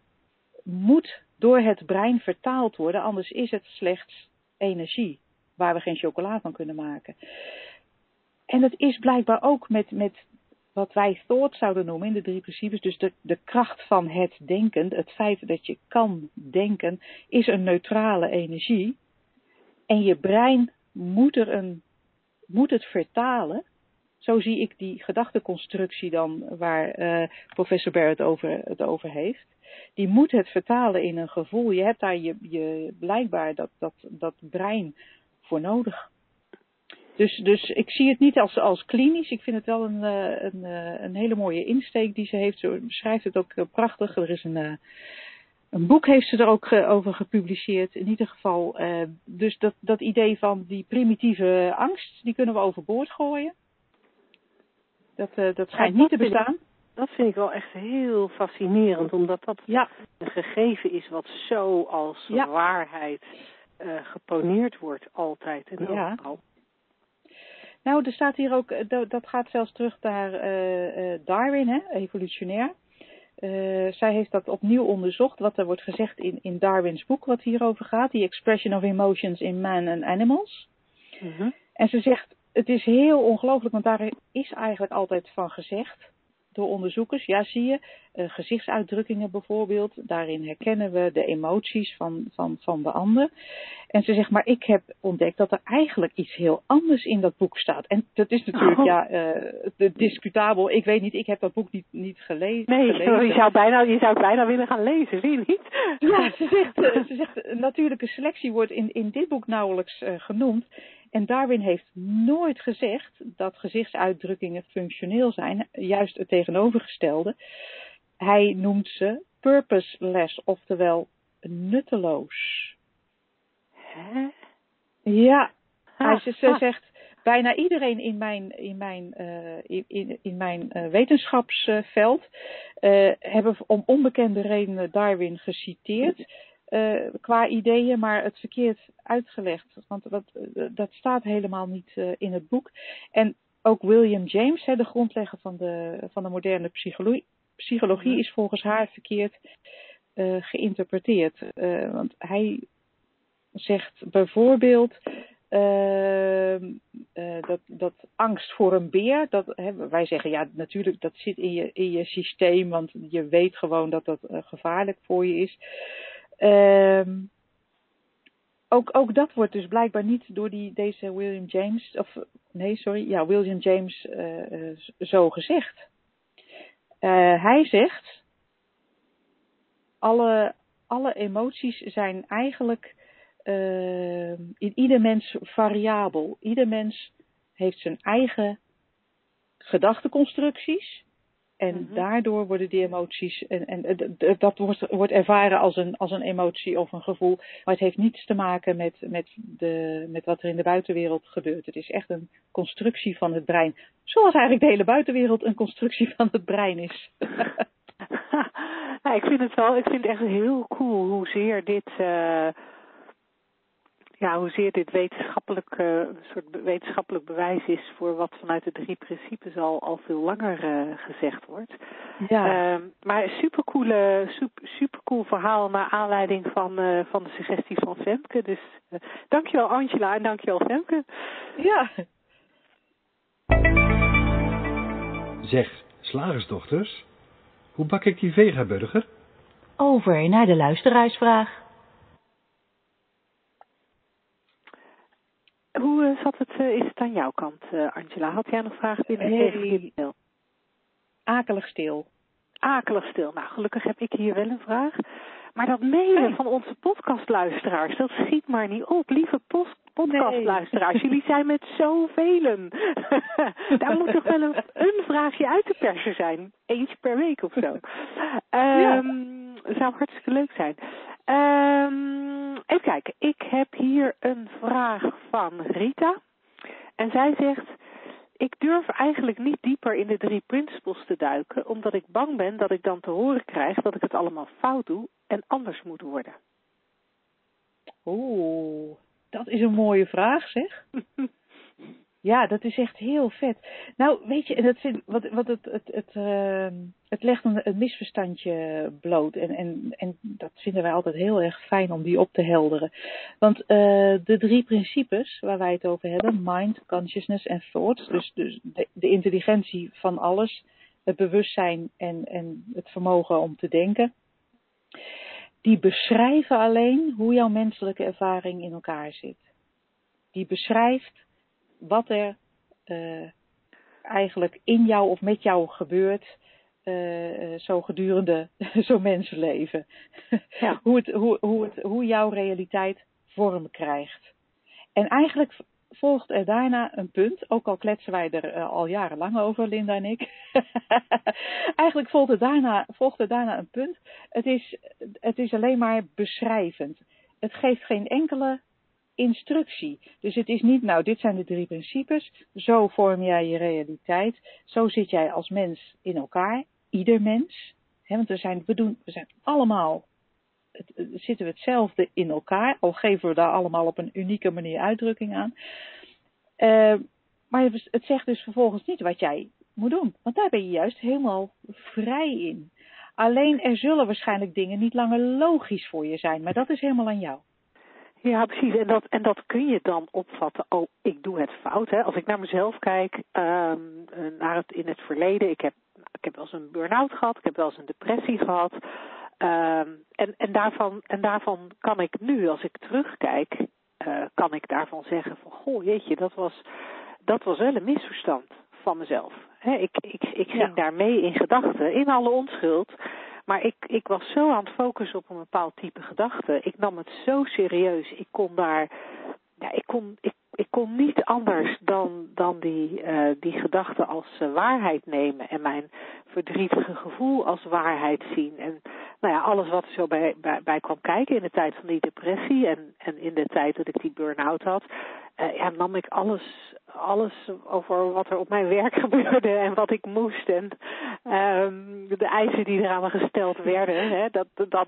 moet door het brein vertaald worden. Anders is het slechts energie waar we geen chocola van kunnen maken. En dat is blijkbaar ook met, met wat wij thought zouden noemen in de drie principes, dus de, de kracht van het denken, het feit dat je kan denken, is een neutrale energie. En je brein moet, er een, moet het vertalen. Zo zie ik die gedachteconstructie dan waar uh, professor Barrett over, het over heeft. Die moet het vertalen in een gevoel. Je hebt daar je, je blijkbaar dat, dat, dat brein voor nodig. Dus, dus ik zie het niet als, als klinisch. Ik vind het wel een, een, een hele mooie insteek die ze heeft. Ze beschrijft het ook prachtig. Er is een, een boek heeft ze er ook over gepubliceerd. In ieder geval, dus dat, dat idee van die primitieve angst, die kunnen we overboord gooien. Dat, dat schijnt niet te bestaan. Dat vind ik wel echt heel fascinerend, omdat dat ja. een gegeven is wat zo als ja. waarheid uh, geponeerd wordt altijd en ja. overal. Nou, er staat hier ook, dat gaat zelfs terug naar uh, Darwin, hè, evolutionair. Uh, zij heeft dat opnieuw onderzocht, wat er wordt gezegd in, in Darwins boek, wat hierover gaat, The Expression of Emotions in Man and Animals. Mm -hmm. En ze zegt, het is heel ongelooflijk, want daar is eigenlijk altijd van gezegd door onderzoekers. Ja, zie je, uh, gezichtsuitdrukkingen bijvoorbeeld. Daarin herkennen we de emoties van, van, van de ander. En ze zegt, maar ik heb ontdekt dat er eigenlijk iets heel anders in dat boek staat. En dat is natuurlijk, Oh. ja, uh, discutabel. Ik weet niet, ik heb dat boek niet, niet gelezen. Nee, gelezen. je zou, bijna, je zou bijna willen gaan lezen, zie je niet? Ja, ze zegt, uh, ze zegt natuurlijke selectie wordt in, in dit boek nauwelijks genoemd. En Darwin heeft nooit gezegd dat gezichtsuitdrukkingen functioneel zijn, juist het tegenovergestelde. Hij noemt ze purposeless, oftewel nutteloos. Hè? Ja, hij Ah, ze, ze zegt bijna iedereen in mijn, in mijn, uh, in, in, in mijn uh, wetenschapsveld uh, hebben om onbekende redenen Darwin geciteerd uh, qua ideeën, maar het verkeerd uitgelegd. Want dat, dat staat helemaal niet uh, in het boek. En ook William James, hè, de grondlegger van de, van de moderne psychologie, psychologie is volgens haar verkeerd uh, geïnterpreteerd. want hij zegt bijvoorbeeld Ehm, eh, dat, dat angst voor een beer, dat, hè, wij zeggen ja, natuurlijk, dat zit in je, in je systeem, want je weet gewoon dat dat eh, gevaarlijk voor je is. Ehm, ook, ook dat wordt dus blijkbaar niet door die, deze William James, of nee, sorry, ja, William James uh, zo gezegd. hij zegt, alle, alle emoties zijn eigenlijk uh, in ieder mens variabel. Ieder mens heeft zijn eigen gedachteconstructies. En mm -hmm. daardoor worden die emoties, en, en dat wordt, wordt ervaren als een, als een emotie of een gevoel. Maar het heeft niets te maken met, met, de, met wat er in de buitenwereld gebeurt. Het is echt een constructie van het brein. Zoals eigenlijk de hele buitenwereld een constructie van het brein is. nou, ik vind het wel, ik vind het echt heel cool hoezeer dit. Uh ja, hoezeer dit wetenschappelijk, uh, een soort wetenschappelijk bewijs is voor wat vanuit de drie principes al, al veel langer uh, gezegd wordt. Ja. Uh, maar supercoole, super, supercool verhaal naar aanleiding van, uh, van de suggestie van Femke. Dus dankjewel Angela en dankjewel Femke. Ja. Zeg, slagersdochters, hoe bak ik die vegaburger? Over naar de luisteraarsvraag. Hoe uh, zat het, uh, is het aan jouw kant, uh, Angela? Had jij nog vragen binnengekregen? Hey. Akelig stil. Akelig stil. Nou, gelukkig heb ik hier wel een vraag. Maar dat mailen hey. van onze podcastluisteraars, dat schiet maar niet op. Lieve post podcastluisteraars, nee. jullie zijn met zoveel. Daar moet toch wel een, een, vraagje uit te persen zijn. Eentje per week of zo. Um, ja. Zou hartstikke leuk zijn. Um, even kijken, ik heb hier een vraag van Rita. En zij zegt, ik durf eigenlijk niet dieper in de drie principles te duiken, omdat ik bang ben dat ik dan te horen krijg dat ik het allemaal fout doe en anders moet worden. Oeh, dat is een mooie vraag zeg. Ja, dat is echt heel vet. Nou, weet je, dat vind, wat, wat het, het, het, uh, het legt een, misverstandje bloot. En, en, en dat vinden wij altijd heel erg fijn om die op te helderen. Want uh, de drie principes waar wij het over hebben, mind, consciousness en thought, dus, dus de, de intelligentie van alles, het bewustzijn en, en het vermogen om te denken, die beschrijven alleen hoe jouw menselijke ervaring in elkaar zit. Die beschrijft wat er uh, eigenlijk in jou of met jou gebeurt, uh, zo gedurende zo'n mensenleven. Ja. hoe, het, hoe, hoe, het, hoe jouw realiteit vorm krijgt. En eigenlijk volgt er daarna een punt, ook al kletsen wij er uh, al jarenlang over, Linda en ik. eigenlijk volgt er, daarna, volgt er daarna een punt. Het is, het is alleen maar beschrijvend. Het geeft geen enkele instructie. Dus het is niet, nou, dit zijn de drie principes, zo vorm jij je realiteit, zo zit jij als mens in elkaar, ieder mens. Want we zijn, we, doen, we zijn allemaal, het, zitten we hetzelfde in elkaar, al geven we daar allemaal op een unieke manier uitdrukking aan. Uh, maar het zegt dus vervolgens niet wat jij moet doen, want daar ben je juist helemaal vrij in. Alleen er zullen waarschijnlijk dingen niet langer logisch voor je zijn, maar dat is helemaal aan jou. Ja, precies. En dat, en dat kun je dan opvatten. Oh, ik doe het fout. Hè. Als ik naar mezelf kijk, um, naar het, in het verleden. Ik heb, ik heb wel eens een burn-out gehad. Ik heb wel eens een depressie gehad. Um, en, en, daarvan, en daarvan kan ik nu, als ik terugkijk, uh, kan ik daarvan zeggen van, goh, jeetje, dat was, dat was wel een misverstand van mezelf. He, ik, ik, ik ging ja. daarmee in gedachten, in alle onschuld. Maar ik, ik was zo aan het focussen op een bepaald type gedachte. Ik nam het zo serieus. Ik kon daar, ja, ik kon, ik, ik kon niet anders dan, dan die, uh, die gedachte als uh, waarheid nemen. En mijn verdrietige gevoel als waarheid zien. En nou ja, alles wat er zo bij, bij, bij kwam kijken in de tijd van die depressie. En, en in de tijd dat ik die burn-out had. Uh, ja, nam ik alles, alles over wat er op mijn werk gebeurde en wat ik moest. En um, de eisen die er aan me gesteld werden, hè, dat, dat,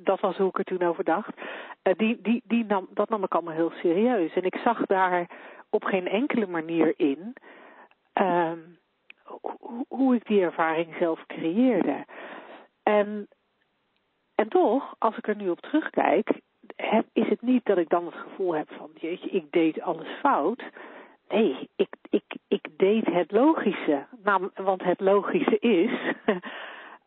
dat was hoe ik er toen over dacht. Uh, die, die, die nam, dat nam ik allemaal heel serieus. En ik zag daar op geen enkele manier in hoe, hoe ik die ervaring zelf creëerde. En, en toch, als ik er nu op terugkijk, heb, is het niet dat ik dan het gevoel heb van jeetje, ik deed alles fout. Nee, ik, ik, ik deed het logische. Nou, want het logische is uh,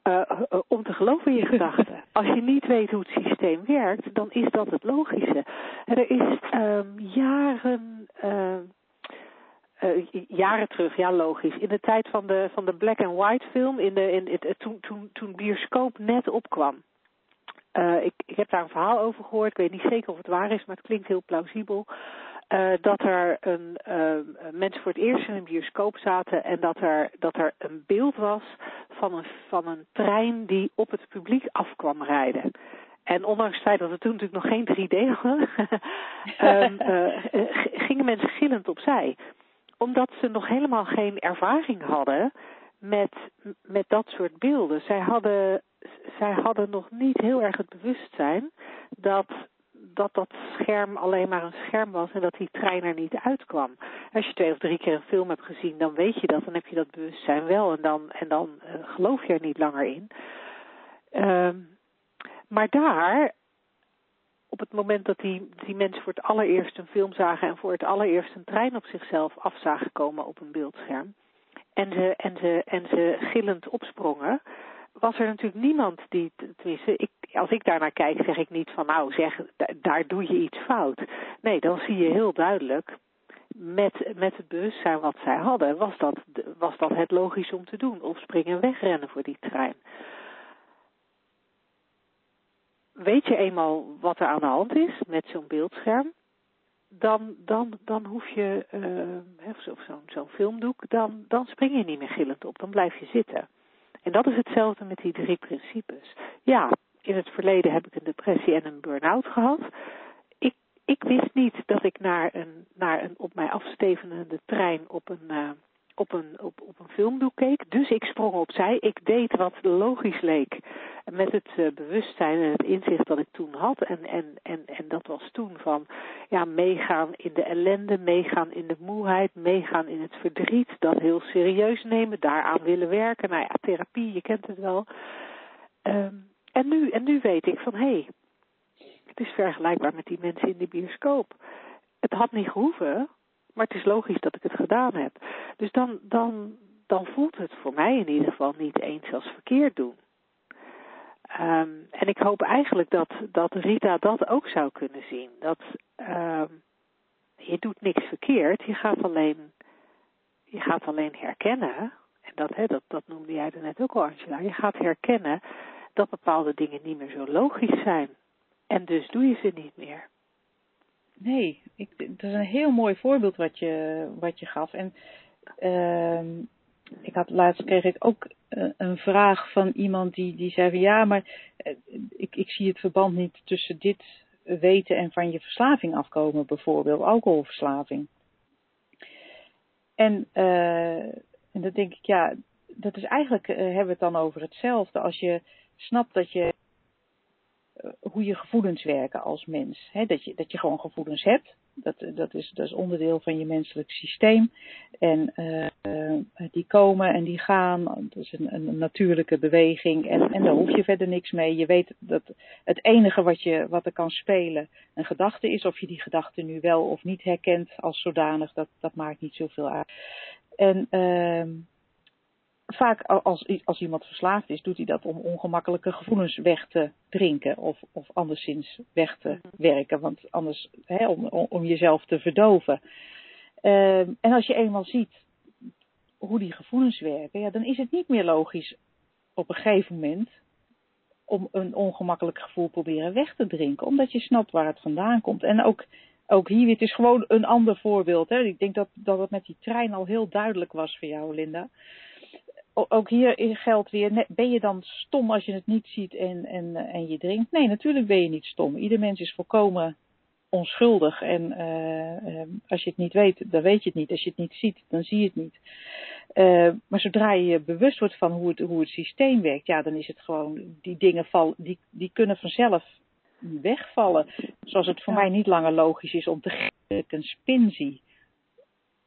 uh, om te geloven in je gedachten. Als je niet weet hoe het systeem werkt, dan is dat het logische. Er is um, jaren, uh, jaren terug, ja logisch, in de tijd van de, van de black and white film, in de, in, het, toen, toen, toen bioscoop net opkwam. ik, ik heb daar een verhaal over gehoord, ik weet niet zeker of het waar is, maar het klinkt heel plausibel. Uh, dat er een, uh, mensen voor het eerst in een bioscoop zaten en dat er, dat er een beeld was van een, van een trein die op het publiek af kwam rijden. En ondanks het feit dat we toen natuurlijk nog geen 3D hadden, um, uh, gingen mensen gillend opzij. Omdat ze nog helemaal geen ervaring hadden met, met dat soort beelden. Zij hadden, zij hadden nog niet heel erg het bewustzijn dat dat dat scherm alleen maar een scherm was en dat die trein er niet uitkwam. Als je twee of drie keer een film hebt gezien, dan weet je dat, dan heb je dat bewustzijn wel en dan, en dan uh, geloof je er niet langer in. Um, maar daar, op het moment dat die, die mensen voor het allereerst een film zagen en voor het allereerst een trein op zichzelf af zagen komen op een beeldscherm, en ze, en ze, en ze gillend opsprongen, was er natuurlijk niemand die, tenminste, ik, als ik daarnaar kijk, zeg ik niet van nou zeg, daar doe je iets fout. Nee, dan zie je heel duidelijk, met, met het bewustzijn wat zij hadden, was dat, was dat het logisch om te doen. Of springen wegrennen voor die trein. Weet je eenmaal wat er aan de hand is met zo'n beeldscherm, dan, dan, dan hoef je, uh, of zo'n zo filmdoek, dan, dan spring je niet meer gillend op, dan blijf je zitten. En dat is hetzelfde met die drie principes. Ja, in het verleden heb ik een depressie en een burn-out gehad. Ik, ik wist niet dat ik naar een, naar een op mij afstevenende trein op een, uh, op een, op, op een filmdoek keek. Dus ik sprong opzij. Ik deed wat logisch leek. Met het uh, bewustzijn en het inzicht dat ik toen had. En, en, en, en dat was toen van ja, meegaan in de ellende, meegaan in de moeheid, meegaan in het verdriet. Dat heel serieus nemen, daaraan willen werken. Nou ja, therapie, je kent het wel. Um, en, nu, en nu weet ik van hé, hey, het is vergelijkbaar met die mensen in de bioscoop. Het had niet gehoeven, maar het is logisch dat ik het gedaan heb. Dus dan, dan, dan voelt het voor mij in ieder geval niet eens als verkeerd doen. Um, en ik hoop eigenlijk dat, dat Rita dat ook zou kunnen zien. Dat um, je doet niks verkeerd, je gaat alleen, je gaat alleen herkennen. En dat, hè, dat, dat noemde jij er net ook al, Angela. Je gaat herkennen dat bepaalde dingen niet meer zo logisch zijn. En dus doe je ze niet meer. Nee, ik, dat is een heel mooi voorbeeld wat je, wat je gaf. En uh, ik had laatst kreeg ik ook uh, een vraag van iemand die, die zei van ja, maar uh, ik, ik zie het verband niet tussen dit weten en van je verslaving afkomen, bijvoorbeeld alcoholverslaving. En, uh, en dan denk ik, ja, dat is eigenlijk, hebben we het dan over hetzelfde. Als je snapt dat je eh, hoe je gevoelens werken als mens. Dat, je, dat je gewoon gevoelens hebt. Dat, dat, is, dat is onderdeel van je menselijk systeem. En uh, die komen en die gaan. Dat is een, een natuurlijke beweging. En, en daar hoef je verder niks mee. Je weet dat het enige wat, je, wat er kan spelen een gedachte is. Of je die gedachte nu wel of niet herkent als zodanig. Dat, dat maakt niet zoveel uit. En... Uh, vaak als, als iemand verslaafd is, doet hij dat om ongemakkelijke gevoelens weg te drinken of, of anderszins weg te mhm. werken, want anders hè, om, om jezelf te verdoven. Uh, en als je eenmaal ziet hoe die gevoelens werken, ja, dan is het niet meer logisch op een gegeven moment om een ongemakkelijk gevoel proberen weg te drinken, omdat je snapt waar het vandaan komt. En ook, ook hier, het is gewoon een ander voorbeeld. Hè. Ik denk dat, dat het met die trein al heel duidelijk was voor jou, Linda ook hier geldt weer, ben je dan stom als je het niet ziet en, en, en je drinkt? Nee, natuurlijk ben je niet stom. Ieder mens is volkomen onschuldig. En uh, als je het niet weet, dan weet je het niet. Als je het niet ziet, dan zie je het niet. Uh, maar zodra je je bewust wordt van hoe het, hoe het systeem werkt, ja, dan is het gewoon, die dingen val, die, die kunnen vanzelf wegvallen. Zoals het voor mij niet langer logisch is om te een spin zie.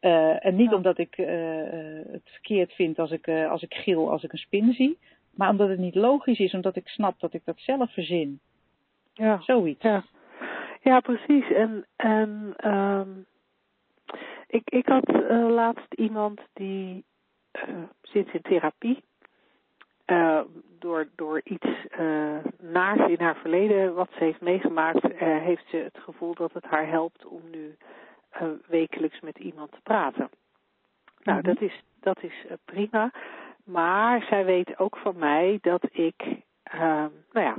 Uh, en niet ja. omdat ik uh, het verkeerd vind als ik, uh, als ik gil als ik een spin zie. Maar omdat het niet logisch is, omdat ik snap dat ik dat zelf verzin. Ja. Zoiets. Ja. Ja, precies. En, en um, ik, ik had laatst iemand die zit in therapie. Door, door iets naars in haar verleden wat ze heeft meegemaakt, heeft ze het gevoel dat het haar helpt om nu uh, wekelijks met iemand te praten. Nou, -hmm. dat is, dat is uh, prima. Maar zij weet ook van mij dat ik, uh, nou ja,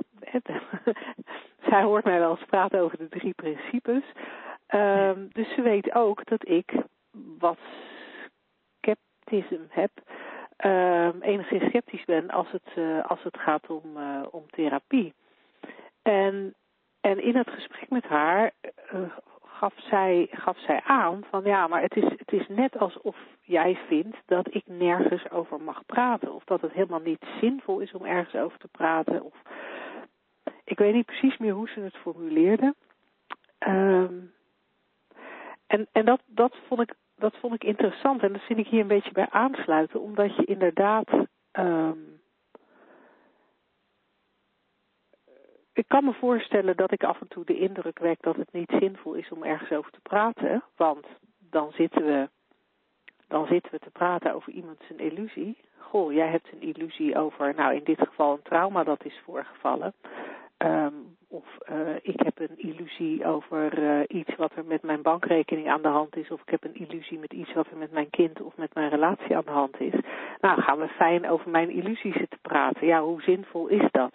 zij hoort mij wel eens praten over de drie principes. Uh, dus ze weet ook dat ik wat scepticisme heb, uh, enigszins sceptisch ben als het, uh, als het gaat om, om therapie. En, en in het gesprek met haar uh, gaf, zij, gaf zij aan van ja, maar het is, het is net alsof jij vindt dat ik nergens over mag praten. Of dat het helemaal niet zinvol is om ergens over te praten. Of, ik weet niet precies meer hoe ze het formuleerde. Um, en en dat, dat vond ik dat vond ik interessant en dat vind ik hier een beetje bij aansluiten, omdat je inderdaad. Um, ik kan me voorstellen dat ik af en toe de indruk wek dat het niet zinvol is om ergens over te praten, want dan zitten we, dan zitten we te praten over iemand zijn illusie. Goh, jij hebt een illusie over, nou in dit geval een trauma dat is voorgevallen. Um, of uh, ik heb een illusie over uh, iets wat er met mijn bankrekening aan de hand is. Of ik heb een illusie met iets wat er met mijn kind of met mijn relatie aan de hand is. Nou, gaan we fijn over mijn illusie zitten praten. Ja, hoe zinvol is dat?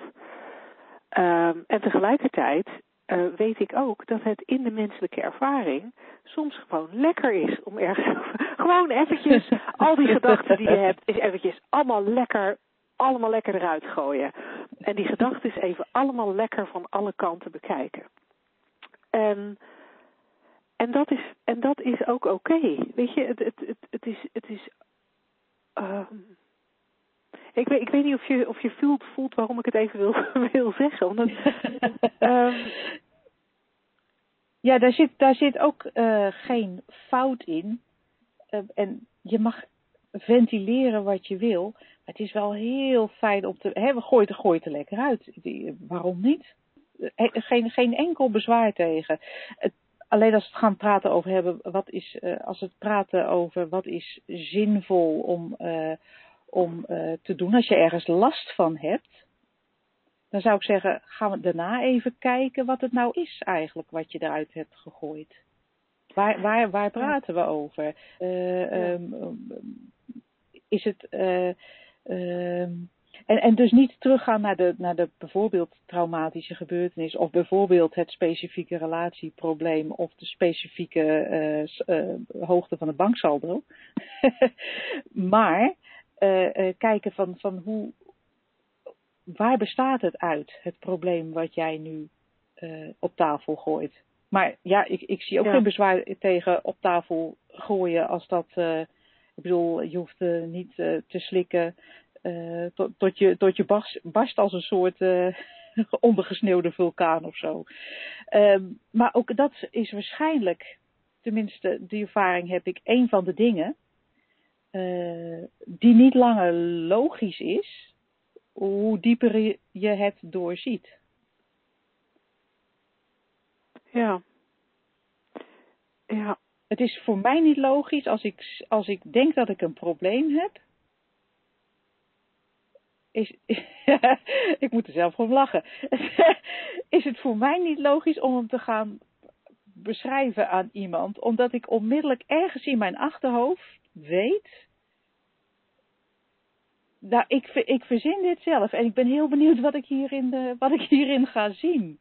Um, en tegelijkertijd uh, weet ik ook dat het in de menselijke ervaring soms gewoon lekker is om ergens gewoon eventjes al die gedachten die je hebt, eventjes allemaal lekker allemaal lekker eruit gooien. En die gedachten is even allemaal lekker van alle kanten bekijken. En, en, dat, is, en dat is ook oké. Weet je, het, het, het, het is. Het is um, ik, weet, ik weet niet of je, of je voelt, voelt waarom ik het even wil, wil zeggen. Omdat, um, ja, daar zit, daar zit ook uh, geen fout in. Uh, en je mag ventileren wat je wil. Het is wel heel fijn om te. Hè, we gooien het, gooien er lekker uit. Die, waarom niet? Geen, geen enkel bezwaar tegen. Het, alleen als we het gaan praten over hebben, wat is, uh, als we het praten over wat is zinvol om, uh, om uh, te doen, als je ergens last van hebt, dan zou ik zeggen, gaan we daarna even kijken wat het nou is eigenlijk wat je eruit hebt gegooid. Waar, waar, waar praten we over? Uh, um, is het. Uh, uh, en, en dus niet teruggaan naar de, naar de bijvoorbeeld traumatische gebeurtenis of bijvoorbeeld het specifieke relatieprobleem of de specifieke uh, hoogte van het banksaldo. maar kijken van, van hoe, waar bestaat het uit, het probleem wat jij nu op tafel gooit. Maar ja, ik, ik zie ook ja. geen bezwaar tegen op tafel gooien als dat ik bedoel, je hoeft uh, niet uh, te slikken tot, tot, je, tot je barst, barst als een soort ondergesneeuwde vulkaan of zo. Um, maar ook dat is waarschijnlijk, tenminste die ervaring heb ik, een van de dingen die niet langer logisch is, hoe dieper je het doorziet. Ja. Ja. Het is voor mij niet logisch als ik, als ik denk dat ik een probleem heb. Is, ik moet er zelf om lachen. is het voor mij niet logisch om hem te gaan beschrijven aan iemand, omdat ik onmiddellijk ergens in mijn achterhoofd weet. Nou, ik, ik verzin dit zelf en ik ben heel benieuwd wat ik hierin, de, wat ik hierin ga zien.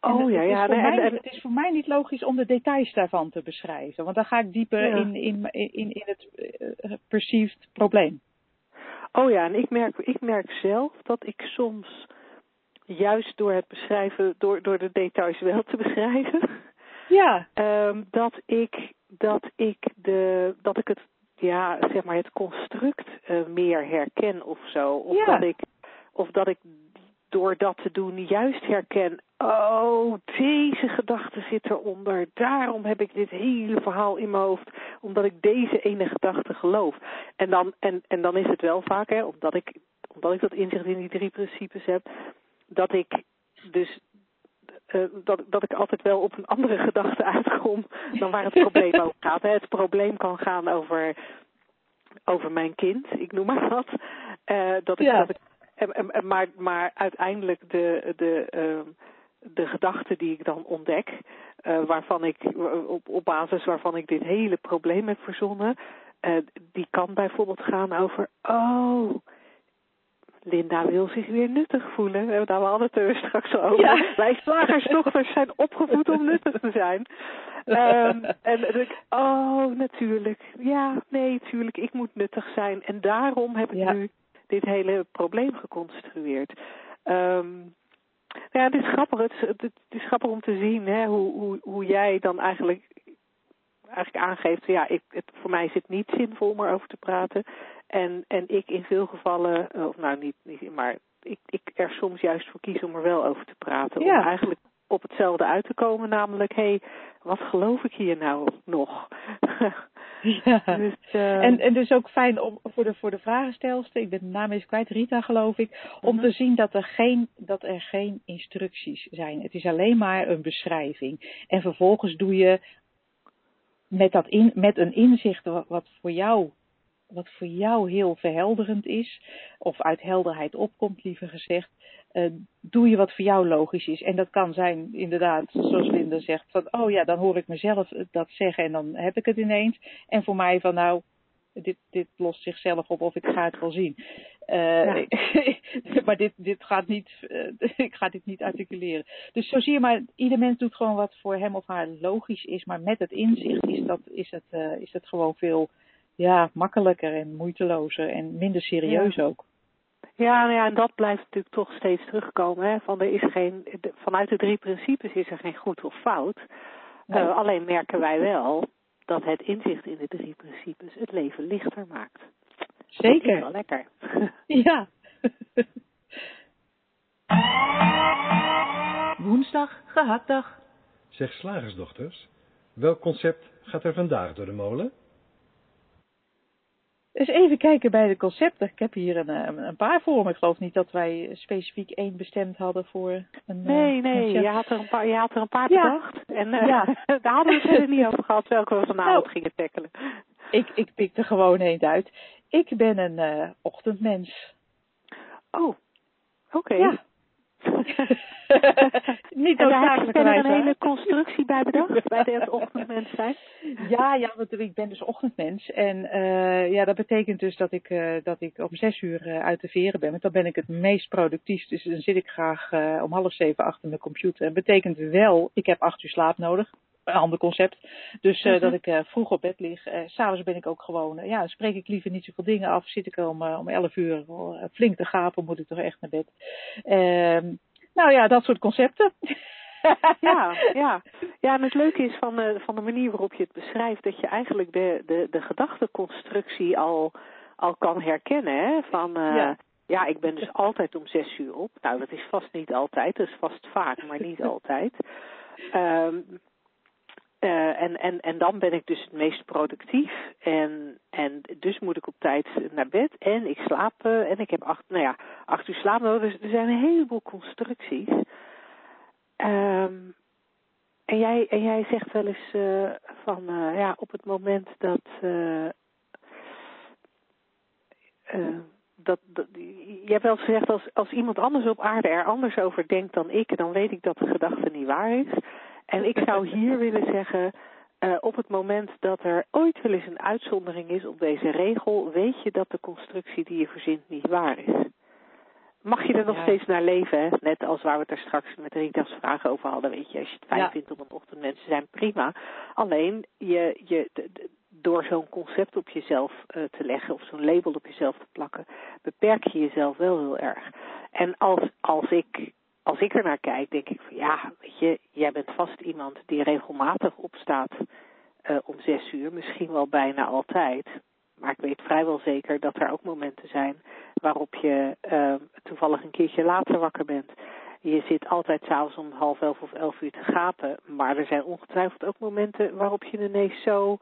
Oh ja, ja. Mij, het is voor mij niet logisch om de details daarvan te beschrijven. Want dan ga ik dieper ja. in, in, in, in het uh, perceived probleem. Oh ja, en ik merk, ik merk zelf dat ik soms juist door het beschrijven, door, door de details wel te beschrijven. Ja. Um, dat ik, dat ik de, dat ik het, ja, zeg maar het construct uh, meer herken of zo. Of ja. dat ik, of dat ik door dat te doen juist herken, oh, deze gedachte zit eronder. Daarom heb ik dit hele verhaal in mijn hoofd, omdat ik deze ene gedachte geloof. En dan, en, en dan is het wel vaak, hè, omdat ik, omdat ik dat inzicht in die drie principes heb, dat ik dus eh, dat, dat ik altijd wel op een andere gedachte uitkom dan waar het probleem over gaat. Het probleem kan gaan over, over mijn kind, ik noem maar wat. Eh, dat ik, Ja. dat ik, maar, maar uiteindelijk de, de, ehm, de gedachte die ik dan ontdek, eh, waarvan ik op, op basis waarvan ik dit hele probleem heb verzonnen, eh, die kan bijvoorbeeld gaan over, oh, Linda wil zich weer nuttig voelen. We daar hadden het er straks over. Ja. Wij slagersdochters zijn opgevoed om nuttig te zijn. Ehm, en ik, oh, natuurlijk. Ja, nee, natuurlijk, ik moet nuttig zijn. En daarom heb ik Ja. nu dit hele probleem geconstrueerd. Ehm, ja, het is grappig. Het is, het is grappig om te zien hè, hoe, hoe, hoe jij dan eigenlijk, eigenlijk aangeeft... Ja, ik, het, voor mij is het niet zinvol om erover te praten. En, en ik in veel gevallen, eh, of nou niet, niet maar ik, ik er soms juist voor kies om er wel over te praten. Ja. Om eigenlijk op hetzelfde uit te komen, namelijk... hé, hey, wat geloof ik hier nou nog? Ja. dus, eh, En, en dus ook fijn om, voor, de, voor de vragenstelster, ik ben de naam eens kwijt, Rita geloof ik, om Mhm. te zien dat er, geen, dat er geen instructies zijn. Het is alleen maar een beschrijving. En vervolgens doe je met, dat in, met een inzicht wat, wat voor jou wat voor jou heel verhelderend is, of uit helderheid opkomt, liever gezegd, eh, doe je wat voor jou logisch is. En dat kan zijn, inderdaad, zoals Linda zegt, van, oh ja, dan hoor ik mezelf dat zeggen en dan heb ik het ineens. En voor mij van, nou, dit, dit lost zichzelf op of ik ga het wel zien. Eh, maar dit, dit gaat niet, eh, ik ga dit niet articuleren. Dus zo zie je maar, ieder mens doet gewoon wat voor hem of haar logisch is, maar met het inzicht is, dat, is, het, eh, is het gewoon veel ja, makkelijker en moeitelozer en minder serieus ook. Ja, nou ja, en dat blijft natuurlijk toch steeds terugkomen. Hè? Van er is geen, de- vanuit de drie principes is er geen goed of fout. Nee. Eh, alleen merken wij wel dat het inzicht in de drie principes het leven lichter maakt. Dat is Zeker. wel lekker. Ja. Woensdag, gehaktdag. Zeg slagersdochters, welk concept gaat er vandaag door de molen? Dus even kijken bij de concepten. Ik heb hier een, eh, een paar voor me. Ik geloof niet dat wij specifiek één bestemd hadden voor een eh, Nee, nee, je had er een paar, je had er een paar Ja. bedacht. En eh, Ja. daar hadden we het verder niet over gehad welke we vanavond Nou. gingen tackelen. Ik, ik pik er gewoon één uit. Ik ben een eh, ochtendmens. Oh, oké. Ja. Niet En daar heb je een hele constructie bij bedacht, bij het ochtendmens zijn. Ja, ja, want ik ben dus ochtendmens. En eh, ja, dat betekent dus dat ik, eh, dat ik om zes uur eh, uit de veren ben. Want dan ben ik het meest productief. Dus dan zit ik graag om half zeven achter mijn computer. Dat betekent wel, ik heb acht uur slaap nodig. Een ander concept. Dus eh, Mhm. dat ik eh, vroeg op bed lig. Eh, S'avonds ben ik ook gewoon, ja, spreek ik liever niet zoveel dingen af. Zit ik om, om elf uur wel, flink te gapen, moet ik toch echt naar bed. Ehm, nou ja, dat soort concepten. Ja, ja. Ja, en het leuke is van, de van de manier waarop je het beschrijft, dat je eigenlijk de, de, de gedachteconstructie al, al kan herkennen. Hè? Van, Ja. ja. ik ben dus altijd om zes uur op. Nou, dat is vast niet altijd, dat is vast vaak, maar niet altijd. Ehm, eh, en, en, en dan ben ik dus het meest productief. En, en dus moet ik op tijd naar bed. En ik slaap. eh, en ik heb acht, nou ja, acht uur slaap nodig. Dus er zijn een heleboel constructies. Ehm, en, jij, en jij zegt wel eens eh, van ja, op het moment dat. dat, dat, hebt wel gezegd, als, als iemand anders op aarde er anders over denkt dan ik, dan weet ik dat de gedachte niet waar is. En ik zou hier willen zeggen, eh, op het moment dat er ooit wel eens een uitzondering is op deze regel, weet je dat de constructie die je verzint niet waar is. Mag je er nog Ja. steeds naar leven, hè? net als waar we het er straks met Rita's vragen over hadden. Weet je, als je het fijn Ja. vindt om een ochtendmens te zijn, prima. Alleen, je, je, de- de- door zo'n concept op jezelf eh, te leggen of zo'n label op jezelf te plakken, beperk je jezelf wel heel erg. En als, als ik als ik er naar kijk, denk ik van ja, weet je, jij bent vast iemand die regelmatig opstaat eh, om zes uur, misschien wel bijna altijd. Maar ik weet vrijwel zeker dat er ook momenten zijn waarop je eh, toevallig een keertje later wakker bent. Je zit altijd s'avonds om half elf of elf uur te gapen, maar er zijn ongetwijfeld ook momenten waarop je ineens zo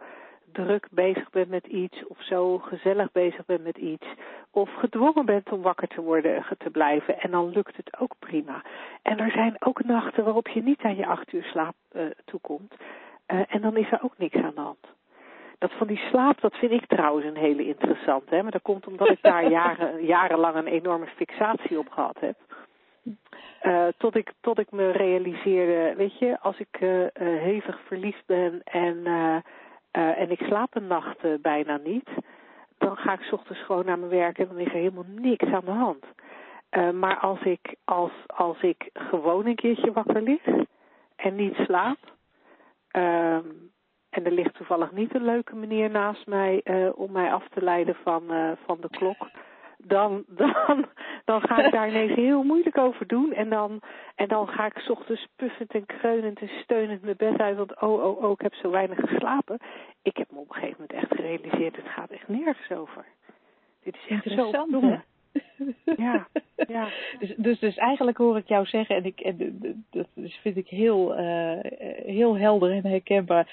druk bezig bent met iets of zo gezellig bezig bent met iets of gedwongen bent om wakker te worden, te blijven en dan lukt het ook prima. En er zijn ook nachten waarop je niet aan je acht uur slaap uh, toekomt uh, en dan is er ook niks aan de hand. Dat van die slaap, dat vind ik trouwens een hele interessante. Maar dat komt omdat ik daar jaren, jarenlang een enorme fixatie op gehad heb. Uh, tot, ik, tot ik me realiseerde, weet je, als ik uh, uh, hevig verliefd ben en, en ik slaap een nacht bijna niet, dan ga ik ochtends gewoon naar mijn werk en dan is er helemaal niks aan de hand. maar als ik, als, als ik gewoon een keertje wakker lig en niet slaap, ehm, en er ligt toevallig niet een leuke meneer naast mij om mij af te leiden van, van de klok dan, dan, dan ga ik daar ineens heel moeilijk over doen. En dan, en dan ga ik s ochtends puffend en kreunend en steunend mijn bed uit. Want oh, oh, oh, ik heb zo weinig geslapen. Ik heb me op een gegeven moment echt gerealiseerd, het gaat echt nergens over. Dit is echt zo hè? Ja, ja. Dus, dus, dus eigenlijk hoor ik jou zeggen, en, ik, en dat vind ik heel, uh, heel helder en herkenbaar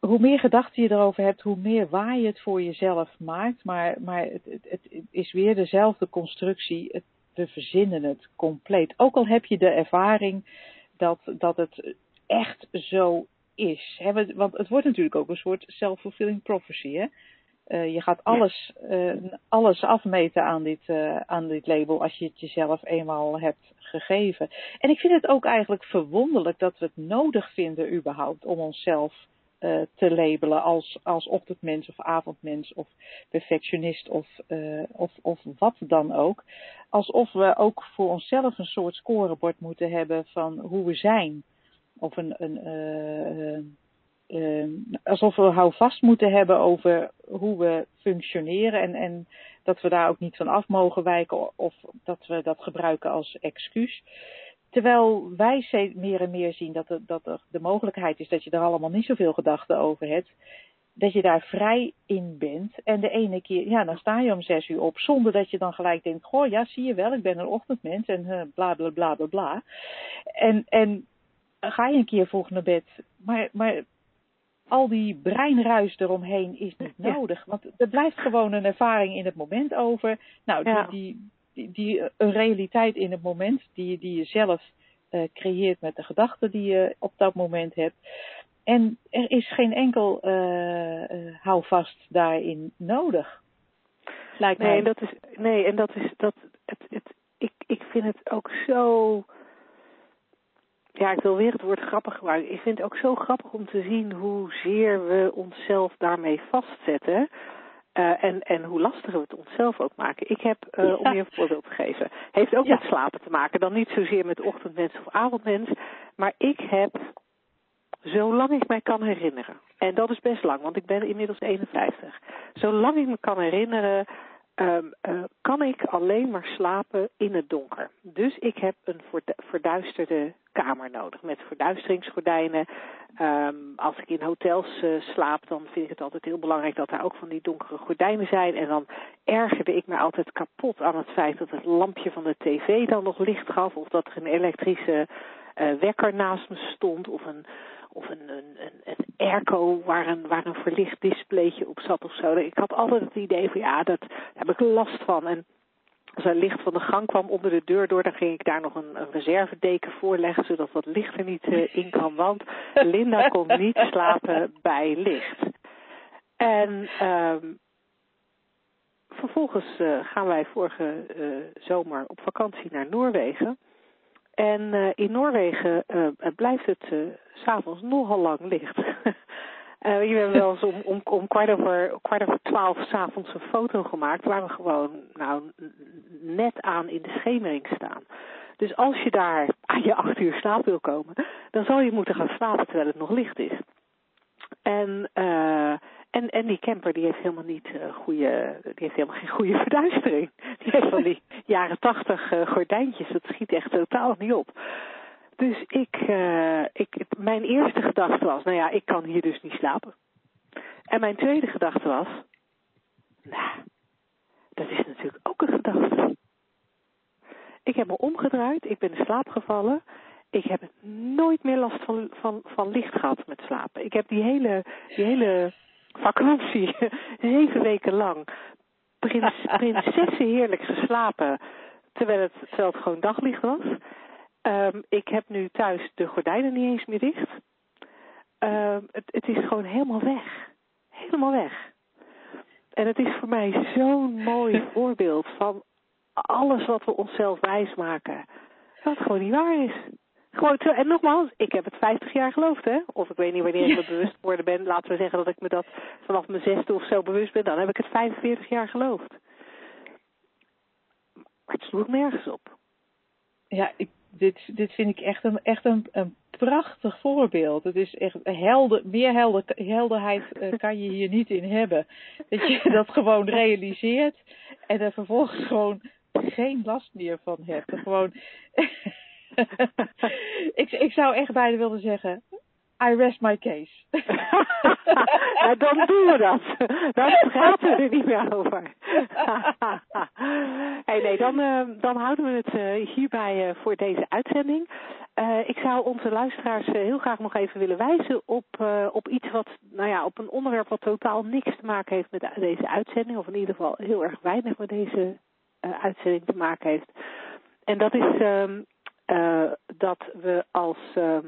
hoe meer gedachten je erover hebt, hoe meer waar je het voor jezelf maakt. Maar, maar het, het, het is weer dezelfde constructie. Het, we verzinnen het compleet. Ook al heb je de ervaring dat, dat het echt zo is. Want het wordt natuurlijk ook een soort self-fulfilling prophecy. Hè? Uh, je gaat alles, uh, alles afmeten aan dit, uh, aan dit label als je het jezelf eenmaal hebt gegeven. En ik vind het ook eigenlijk verwonderlijk dat we het nodig vinden überhaupt om onszelf uh, te labelen als, als ochtendmens of avondmens of perfectionist of, uh, of, of wat dan ook. Alsof we ook voor onszelf een soort scorebord moeten hebben van hoe we zijn. Of een, een uh, alsof we houvast moeten hebben over hoe we functioneren en, en dat we daar ook niet van af mogen wijken of dat we dat gebruiken als excuus. Terwijl wij meer en meer zien dat er, dat er de mogelijkheid is dat je er allemaal niet zoveel gedachten over hebt. Dat je daar vrij in bent. En de ene keer, ja, dan sta je om zes uur op. Zonder dat je dan gelijk denkt, goh, ja, zie je wel, ik ben een ochtendmens. En uh, bla, bla, bla, bla, bla. En, en ga je een keer vroeg naar bed. Maar, maar al die breinruis eromheen is niet nodig. Want er blijft gewoon een ervaring in het moment over. Nou, die, die, die, die, een realiteit in het moment die, die je zelf uh, creëert met de gedachten die je op dat moment hebt. En er is geen enkel uh, uh, houvast daarin nodig. Lijkt nee, mij. En dat is, nee, en dat is dat. Het, het, ik, ik vind het ook zo. Ja, ik wil weer het woord grappig gebruiken. Ik vind het ook zo grappig om te zien hoezeer we onszelf daarmee vastzetten. Uh, en, en hoe lastiger we het onszelf ook maken. Ik heb, uh, ja. om je een voorbeeld te geven, heeft ook ja. met slapen te maken. Dan niet zozeer met ochtendmens of avondmens. Maar ik heb, zolang ik mij kan herinneren, en dat is best lang, want ik ben inmiddels 51. Zolang ik me kan herinneren, um, uh, kan ik alleen maar slapen in het donker. Dus ik heb een verduisterde kamer nodig met verduisteringsgordijnen. Um, als ik in hotels uh, slaap, dan vind ik het altijd heel belangrijk dat daar ook van die donkere gordijnen zijn. En dan ergerde ik me altijd kapot aan het feit dat het lampje van de tv dan nog licht gaf. Of dat er een elektrische uh, wekker naast me stond. Of een, of een, een, een, een airco waar een, waar een verlicht displaytje op zat of zo. Ik had altijd het idee van ja, dat, daar heb ik last van. En als er licht van de gang kwam onder de deur door, dan ging ik daar nog een, een reservedeken voorleggen, zodat dat licht er niet uh, in kan. Want Linda kon niet slapen bij licht. En um, vervolgens uh, gaan wij vorige uh, zomer op vakantie naar Noorwegen. En uh, in Noorwegen blijft het s'avonds nogal lang licht. Uh, we hebben wel eens om, om, om kwart, over, kwart over twaalf s'avonds een foto gemaakt waar we gewoon nou, net aan in de schemering staan. Dus als je daar aan je acht uur slaap wil komen, dan zal je moeten gaan slapen terwijl het nog licht is. En, uh, en, en die camper die heeft helemaal niet uh, goede, die heeft helemaal geen goede verduistering. Die heeft van die jaren tachtig uh, gordijntjes, dat schiet echt totaal niet op. Dus ik, uh, ik, mijn eerste gedachte was, nou ja, ik kan hier dus niet slapen. En mijn tweede gedachte was, nou, dat is natuurlijk ook een gedachte. Ik heb me omgedraaid, ik ben in slaap gevallen ik heb nooit meer last van, van, van licht gehad met slapen. Ik heb die hele, die hele vakantie, zeven weken lang, prins, prinsessen heerlijk geslapen, terwijl het, terwijl het gewoon daglicht was. Um, ik heb nu thuis de gordijnen niet eens meer dicht. Um, het, het is gewoon helemaal weg. Helemaal weg. En het is voor mij zo'n mooi voorbeeld van alles wat we onszelf wijsmaken. Dat het gewoon niet waar is. Gewoon, en nogmaals, ik heb het 50 jaar geloofd, hè? Of ik weet niet wanneer ik me bewust geworden ben. Laten we zeggen dat ik me dat vanaf mijn zesde of zo bewust ben. Dan heb ik het 45 jaar geloofd. Maar het sloeg nergens op. Ja, ik, dit, dit vind ik echt een, echt een, een prachtig voorbeeld. Het is echt helder, meer helder, helderheid uh, kan je hier niet in hebben. Dat je dat gewoon realiseert en er vervolgens gewoon geen last meer van hebt. Gewoon ik, ik zou echt bijna willen zeggen, I rest my case. nou, dan doen we dat. Dan praten we er niet meer over. hey, nee, dan, uh, dan houden we het uh, hierbij uh, voor deze uitzending. ik zou onze luisteraars heel graag nog even willen wijzen op, op iets wat, nou ja, op een onderwerp wat totaal niks te maken heeft met deze uitzending. Of in ieder geval heel erg weinig met deze uitzending te maken heeft. En dat is ehm, uh, dat we als, uh,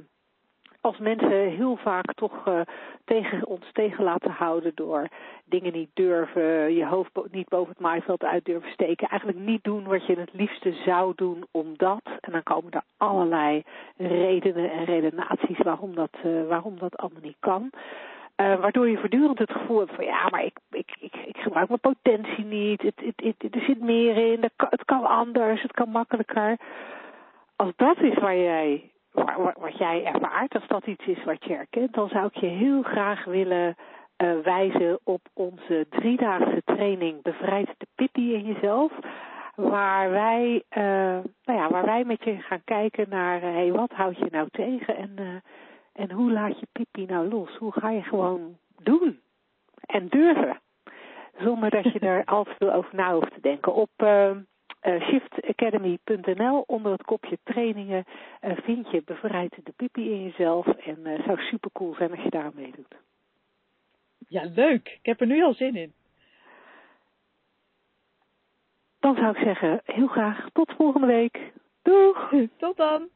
als mensen heel vaak toch uh, tegen ons tegen laten houden door dingen niet durven, je hoofd niet boven het maaiveld uit durven steken, eigenlijk niet doen wat je het liefste zou doen omdat. En dan komen er allerlei redenen en redenaties waarom dat, waarom dat allemaal niet kan. Waardoor je voortdurend het gevoel hebt van ja, maar ik, ik, ik, ik gebruik mijn potentie niet. Het, het, er zit meer in. Het kan anders. Het kan makkelijker als dat is waar jij, waar, wat jij ervaart, als dat iets is wat je herkent, dan zou ik je heel graag willen uh, wijzen op onze driedaagse training Bevrijd de Pippi in jezelf. Waar wij, uh, nou ja, waar wij met je gaan kijken naar, uh, hey, wat houd je nou tegen en, en hoe laat je Pippi nou los? Hoe ga je gewoon doen en durven? Zonder dat je er al te veel over na hoeft te denken. Op uh, shiftacademy.nl onder het kopje trainingen uh, vind je bevrijd de pipi in jezelf en uh, zou super cool zijn als je daar meedoet. Ja, leuk. Ik heb er nu al zin in. Dan zou ik zeggen, heel graag tot volgende week. Doeg! Tot dan!